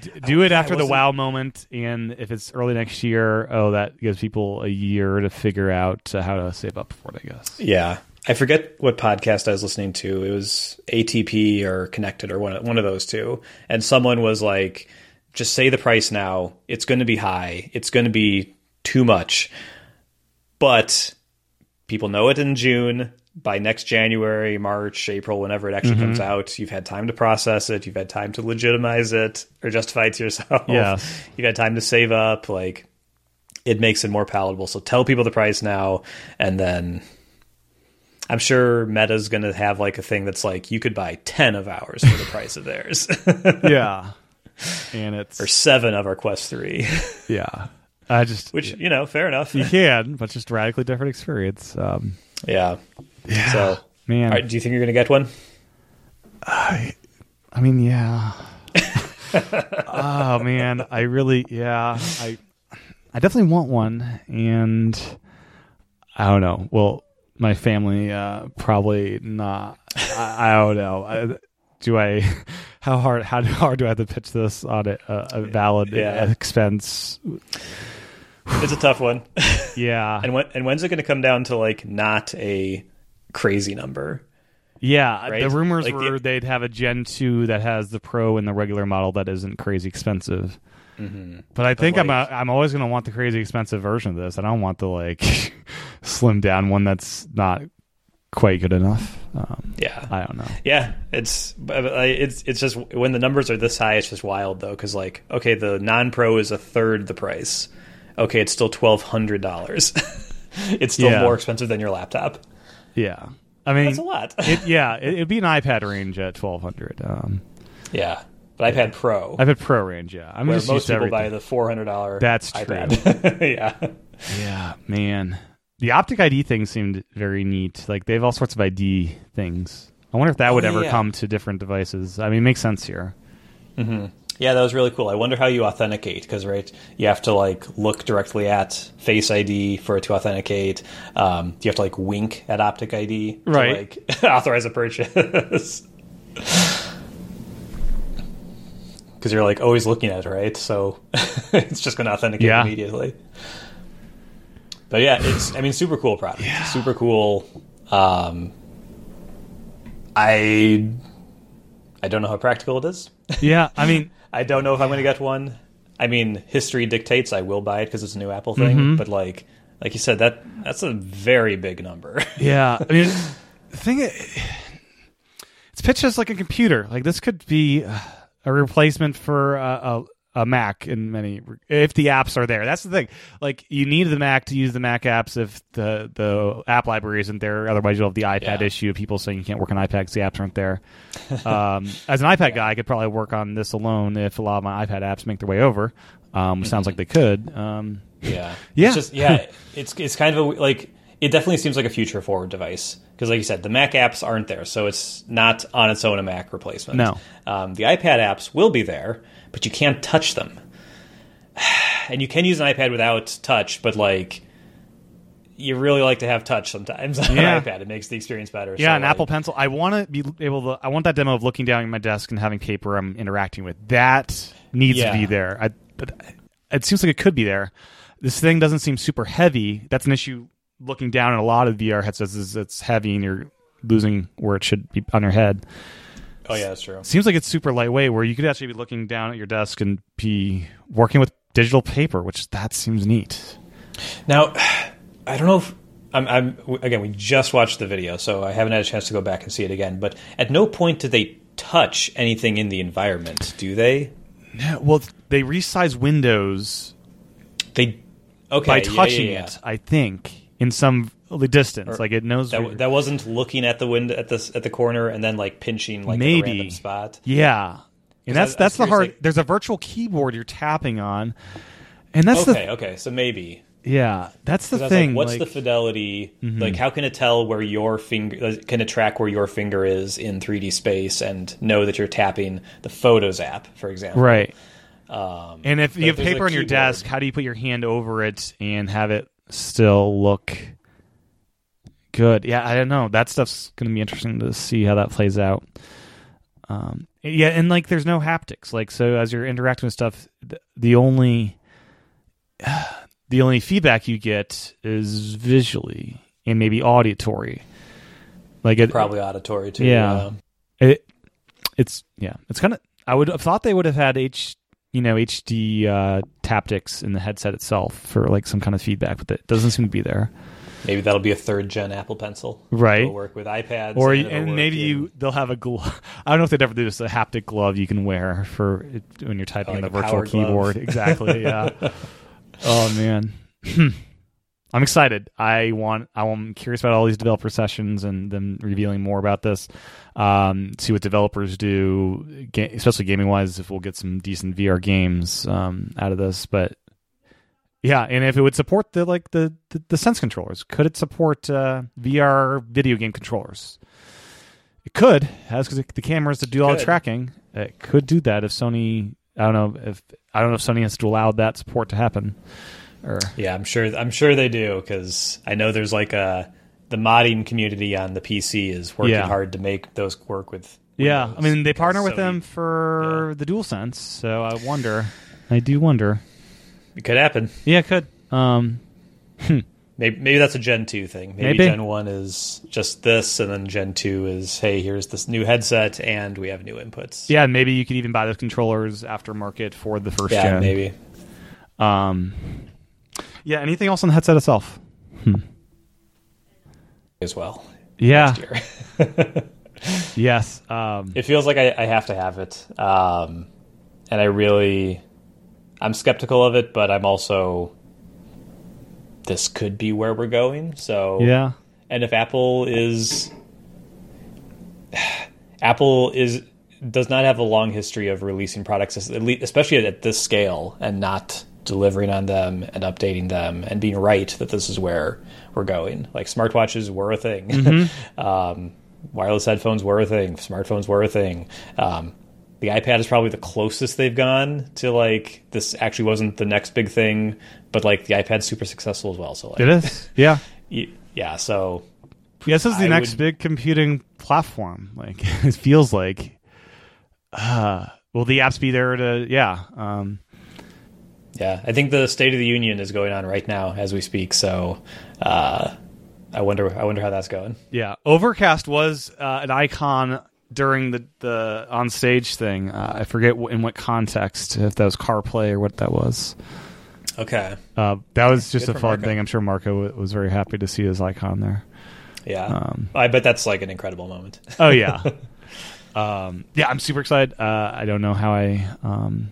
D- do it after the wow moment, and if it's early next year, oh, that gives people a year to figure out uh, how to save up for it. I guess. Yeah, I forget what podcast I was listening to. It was ATP or Connected or one of, one of those two, and someone was like, "Just say the price now. It's going to be high. It's going to be too much." But people know it in June by next January, March, April, whenever it actually mm-hmm. comes out, you've had time to process it, you've had time to legitimize it or justify it to yourself. Yeah. You've had time to save up. Like it makes it more palatable. So tell people the price now and then I'm sure Meta's going to have like a thing that's like you could buy 10 of ours for the price of theirs. yeah. And it's or 7 of our Quest 3. yeah. I just which, you know, fair enough. You can, but just radically different experience. Um, yeah. Yeah. So, man, right, do you think you're going to get one? I, I mean, yeah. oh man, I really, yeah, I, I definitely want one, and I don't know. Well, my family uh, probably not. I, I don't know. I, do I? How hard? How hard do I have to pitch this on a, a valid yeah. expense? It's a tough one. Yeah. and when and when's it going to come down to like not a crazy number. Yeah, right? the rumors like were the, they'd have a Gen 2 that has the Pro and the regular model that isn't crazy expensive. Mm-hmm. But I think like, I'm a, I'm always going to want the crazy expensive version of this. I don't want the like slim down one that's not quite good enough. Um, yeah, I don't know. Yeah, it's it's it's just when the numbers are this high, it's just wild though. Because like, okay, the non pro is a third the price. Okay, it's still twelve hundred dollars. it's still yeah. more expensive than your laptop. Yeah, I mean that's a lot. it, yeah, it, would be an iPad range at twelve hundred. Um, yeah, but iPad Pro. iPad Pro range. Yeah, I'm where most people buy the four hundred dollar. That's iPad. true. yeah, yeah, man. The Optic ID thing seemed very neat. Like they have all sorts of ID things. I wonder if that oh, would ever yeah. come to different devices. I mean, it makes sense here. Mm-hmm. Yeah, that was really cool. I wonder how you authenticate because right, you have to like look directly at Face ID for it to authenticate. Um, you have to like wink at Optic ID right. to like authorize a purchase. Because you're like always looking at it, right? So it's just going to authenticate yeah. immediately. But yeah, it's I mean super cool product. Yeah. Super cool. Um, I I don't know how practical it is. Yeah, I mean I don't know if I'm going to get one. I mean, history dictates I will buy it because it's a new Apple thing. Mm-hmm. But like, like you said, that that's a very big number. yeah, I mean, the thing it's pitched as like a computer. Like this could be a replacement for a, a Mac in many if the apps are there. That's the thing. Like you need the Mac to use the Mac apps if the the app library isn't there. Otherwise, you'll have the iPad yeah. issue of people saying you can't work on iPad because the apps aren't there. um, as an iPad guy, I could probably work on this alone if a lot of my iPad apps make their way over. Um, sounds like they could. Um, yeah, yeah, it's just, yeah. It's it's kind of a, like it definitely seems like a future forward device because, like you said, the Mac apps aren't there, so it's not on its own a Mac replacement. No, um, the iPad apps will be there but you can't touch them. And you can use an iPad without touch, but like you really like to have touch sometimes on yeah. an iPad. It makes the experience better. Yeah, so an like, Apple Pencil. I want to be able to. I want that demo of looking down at my desk and having paper I'm interacting with. That needs yeah. to be there. I, but it seems like it could be there. This thing doesn't seem super heavy. That's an issue. Looking down at a lot of VR headsets is it's heavy and you're losing where it should be on your head. Oh yeah, that's true. Seems like it's super lightweight, where you could actually be looking down at your desk and be working with digital paper, which that seems neat. Now, I don't know if I'm, I'm again. We just watched the video, so I haven't had a chance to go back and see it again. But at no point did they touch anything in the environment, do they? No, well, they resize Windows. They okay by yeah, touching yeah, yeah. it. I think in some distance, Or like it knows. That, where- that wasn't looking at the window at the at the corner and then like pinching like Maybe. random spot. yeah, and that's I that's the hard. like- there's a virtual keyboard you're tapping on, and that's the Okay, okay, so maybe yeah, that's the thing. like, what's like- the fidelity? Mhm. Like, how can it tell where your finger can it track where your finger is in 3D space and know that you're tapping the Photos app, for example? right? Um, And if you have paper on your desk, how do you put your hand over it and have it still look good? Yeah, I don't know. That stuff's going to be interesting to see how that plays out. Um, yeah, and like, there's no haptics. Like, so as you're interacting with stuff, the, the only the only feedback you get is visually and maybe auditory. Like it, probably auditory too. Yeah. it it's yeah it's kind of i would have thought they would have had h you know hd uh taptics in the headset itself for like some kind of feedback but it doesn't seem to be there Maybe that'll be a third gen Apple Pencil. Right. It'll work with iPads. or and, and maybe in- you they'll have a glove i don't know if they'd ever do this a haptic glove you can wear for it, when you're typing Oh, like on the virtual keyboard exactly yeah oh man i'm excited. I want i'm curious about all these developer sessions and them revealing more about this. Um, see what developers do especially gaming wise if we'll get some decent vr games um, out of this but yeah and if it would support the like the the, the sense controllers could it support uh, vr video game controllers? It could has because the cameras that do all the tracking it could do that if sony i don't know if i don't know if sony has to allow that support to happen or Yeah, I'm sure. I'm sure they do because I know there's like a the modding community on the PC is working Yeah. hard to make those work with. yeah i mean they partner with Sony- them for the DualSense so i wonder i do wonder It could happen. yeah it could um Maybe, maybe that's a Gen two thing. Maybe, Maybe. Gen one is just this, and then Gen two is hey, here's this new headset, and we have new inputs. yeah maybe you could even buy those controllers aftermarket for the first yeah, gen maybe. um yeah anything else on the headset itself as well. yeah yes um it feels like I, I have to have it, um, and I really, I'm skeptical of it, but I'm also. This could be where we're going. So yeah and if Apple is Apple is does not have a long history of releasing products, especially at this scale, and not delivering on them and updating them and being right that this is where we're going. Like smartwatches were a thing, um, wireless headphones were a thing, smartphones were a thing. Um, the iPad is probably the closest they've gone to like this. Actually, wasn't the next big thing, but like the iPad's super successful as well. So like, it is yeah yeah. So Yeah, this is the I next would- big computing platform. Like it feels like. Uh, will the apps be there to? Yeah. Um, Yeah, I think the State of the Union is going on right now as we speak. So, uh, I wonder, I wonder how that's going. yeah. Overcast was uh, an icon during the the on stage thing. Uh, I forget w- in what context, if that was CarPlay or what that was. Okay. Uh, that was just Good a fun Marco. thing. I'm sure Marco w- was very happy to see his icon there. Yeah, Um, I bet that's like an incredible moment. Oh yeah, um, yeah. I'm super excited. Uh, I don't know how I. Um,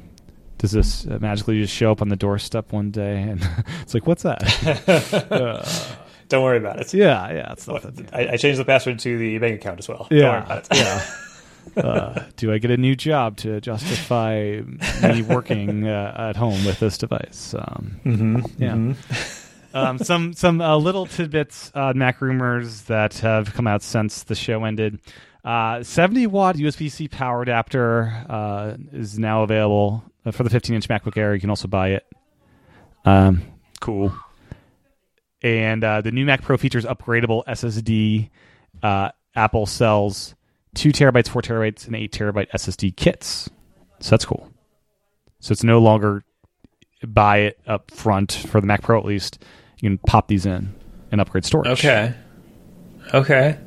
does this uh, magically just show up on the doorstep one day and it's like, what's that? Uh, Don't worry about it. yeah, yeah. It's nothing. I, I changed the password to the bank account as well. Don't worry Yeah, about it. yeah. Uh, do I get a new job to justify me working uh, at home with this device? Um, mm-hmm. Yeah. um, some some uh, little tidbits, uh, MacRumors that have come out since the show ended. Uh, 70 watt USB C power adapter uh, is now available uh, for the 15 inch MacBook Air. You can also buy it. Um, cool. And uh, the new Mac Pro features upgradable SSD. Uh, Apple sells two terabytes, four terabytes, and eight terabyte SSD kits. So that's cool. So it's no longer buy it up front for the Mac Pro at least. You can pop these in and upgrade storage. Okay. Okay.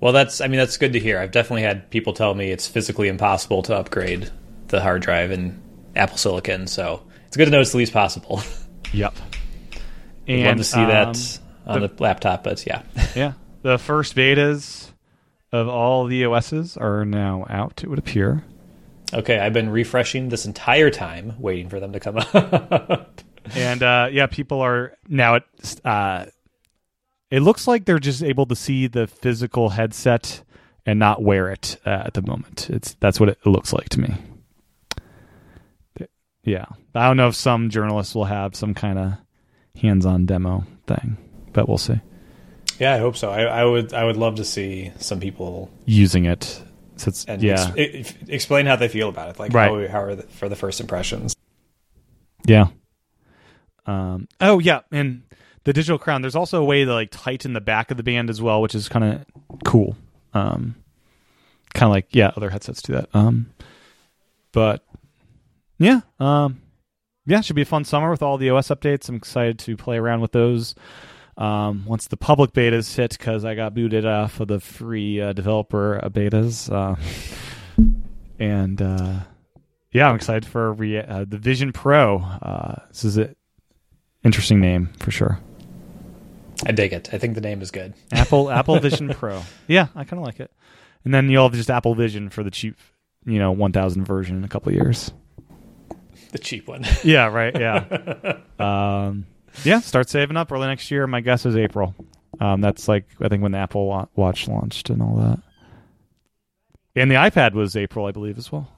Well, that's. I mean, that's good to hear. I've definitely had people tell me it's physically impossible to upgrade the hard drive in Apple Silicon. So it's good to know it's the least possible. Yep. I'd love to see um, that on the- the laptop, but yeah. Yeah. The first betas of all the OSs are now out. It would appear. Okay, I've been refreshing this entire time, waiting for them to come up. and uh, yeah, people are now. It uh, it looks like they're just able to see the physical headset and not wear it uh, at the moment. It's that's what it looks like to me. Yeah, I don't know if some journalists will have some kind of hands-on demo thing, but we'll see. Yeah, I hope so. I, I would I would love to see some people using it. So it's, and yeah, ex- explain how they feel about it. Like Right. how how are the, for the first impressions. Yeah. Um. Oh yeah, and the digital crown. There's also a way to like tighten the back of the band as well, which is kind of cool. Um. Kind of like yeah, other headsets do that. Um. But yeah. Um. Yeah, should be a fun summer with all the OS updates. I'm excited to play around with those. Um, once the public betas hit, because I got booted off of the free uh, developer uh, betas, uh, and uh, yeah, I'm excited for re- uh, the Vision Pro. Uh, this is an interesting name for sure. I dig it. I think the name is good. Apple Apple Vision Pro. Yeah, I kind of like it. And then you'll have just Apple Vision for the cheap, you know, 1000 version in a couple of years. The cheap one. Yeah, right. Yeah. um, yeah, start saving up early next year. My guess is April. Um, that's like I think when the Apple Watch launched and all that. And the iPad was April, I believe, as well.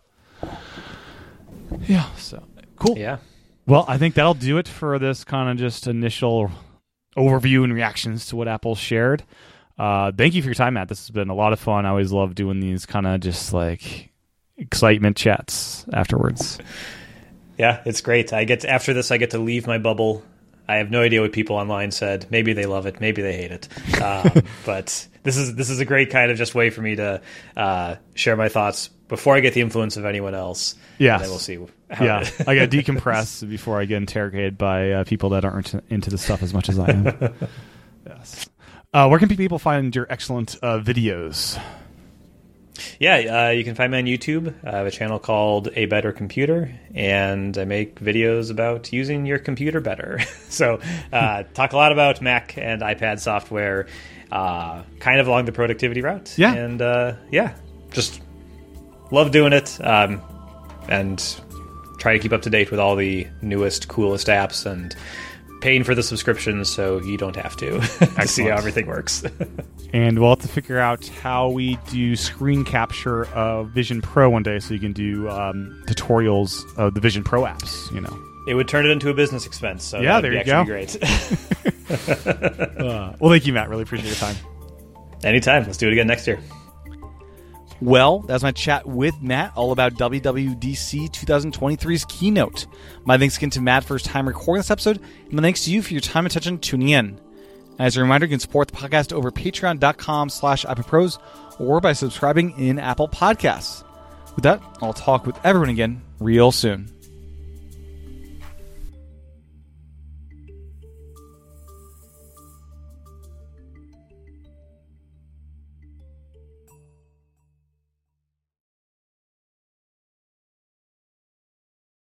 Yeah. So cool. yeah. Well, I think that'll do it for this kind of just initial overview and reactions to what Apple shared. Uh, thank you for your time, Matt. This has been a lot of fun. I always love doing these kind of just like excitement chats afterwards. Yeah, it's great. I get to, after this, I get to leave my bubble. I have no idea what people online said. Maybe they love it, maybe they hate it. Um, but this is this is a great kind of just way for me to uh, share my thoughts before I get the influence of anyone else. Then we'll see. How yeah, I got to decompress before I get interrogated by uh, people that aren't into the stuff as much as I am. yes. Uh, where can people find your excellent uh, videos? Yeah, uh, you can find me on YouTube. I have a channel called A Better Computer, and I make videos about using your computer better. so, uh, talk a lot about Mac and iPad software, uh, kind of along the productivity route. Yeah. and uh, yeah, just love doing it, um, and try to keep up to date with all the newest, coolest apps and. Paying for the subscription, so you don't have to to see how everything works. And we'll have to figure out how we do screen capture of Vision Pro one day, so you can do um, tutorials of the Vision Pro apps. You know. it would turn it into a business expense. So Yeah, there be you actually Great. Uh, well, thank you, Matt. Really appreciate your time. Anytime. Let's do it again next year. Well, that was my chat with Matt all about WWDC 2023's keynote. My thanks again to Matt for his time recording this episode, and my thanks to you for your time and attention tuning in. As a reminder, you can support the podcast over patreon.com slash iPadPros or by subscribing in Apple Podcasts. With that, I'll talk with everyone again real soon.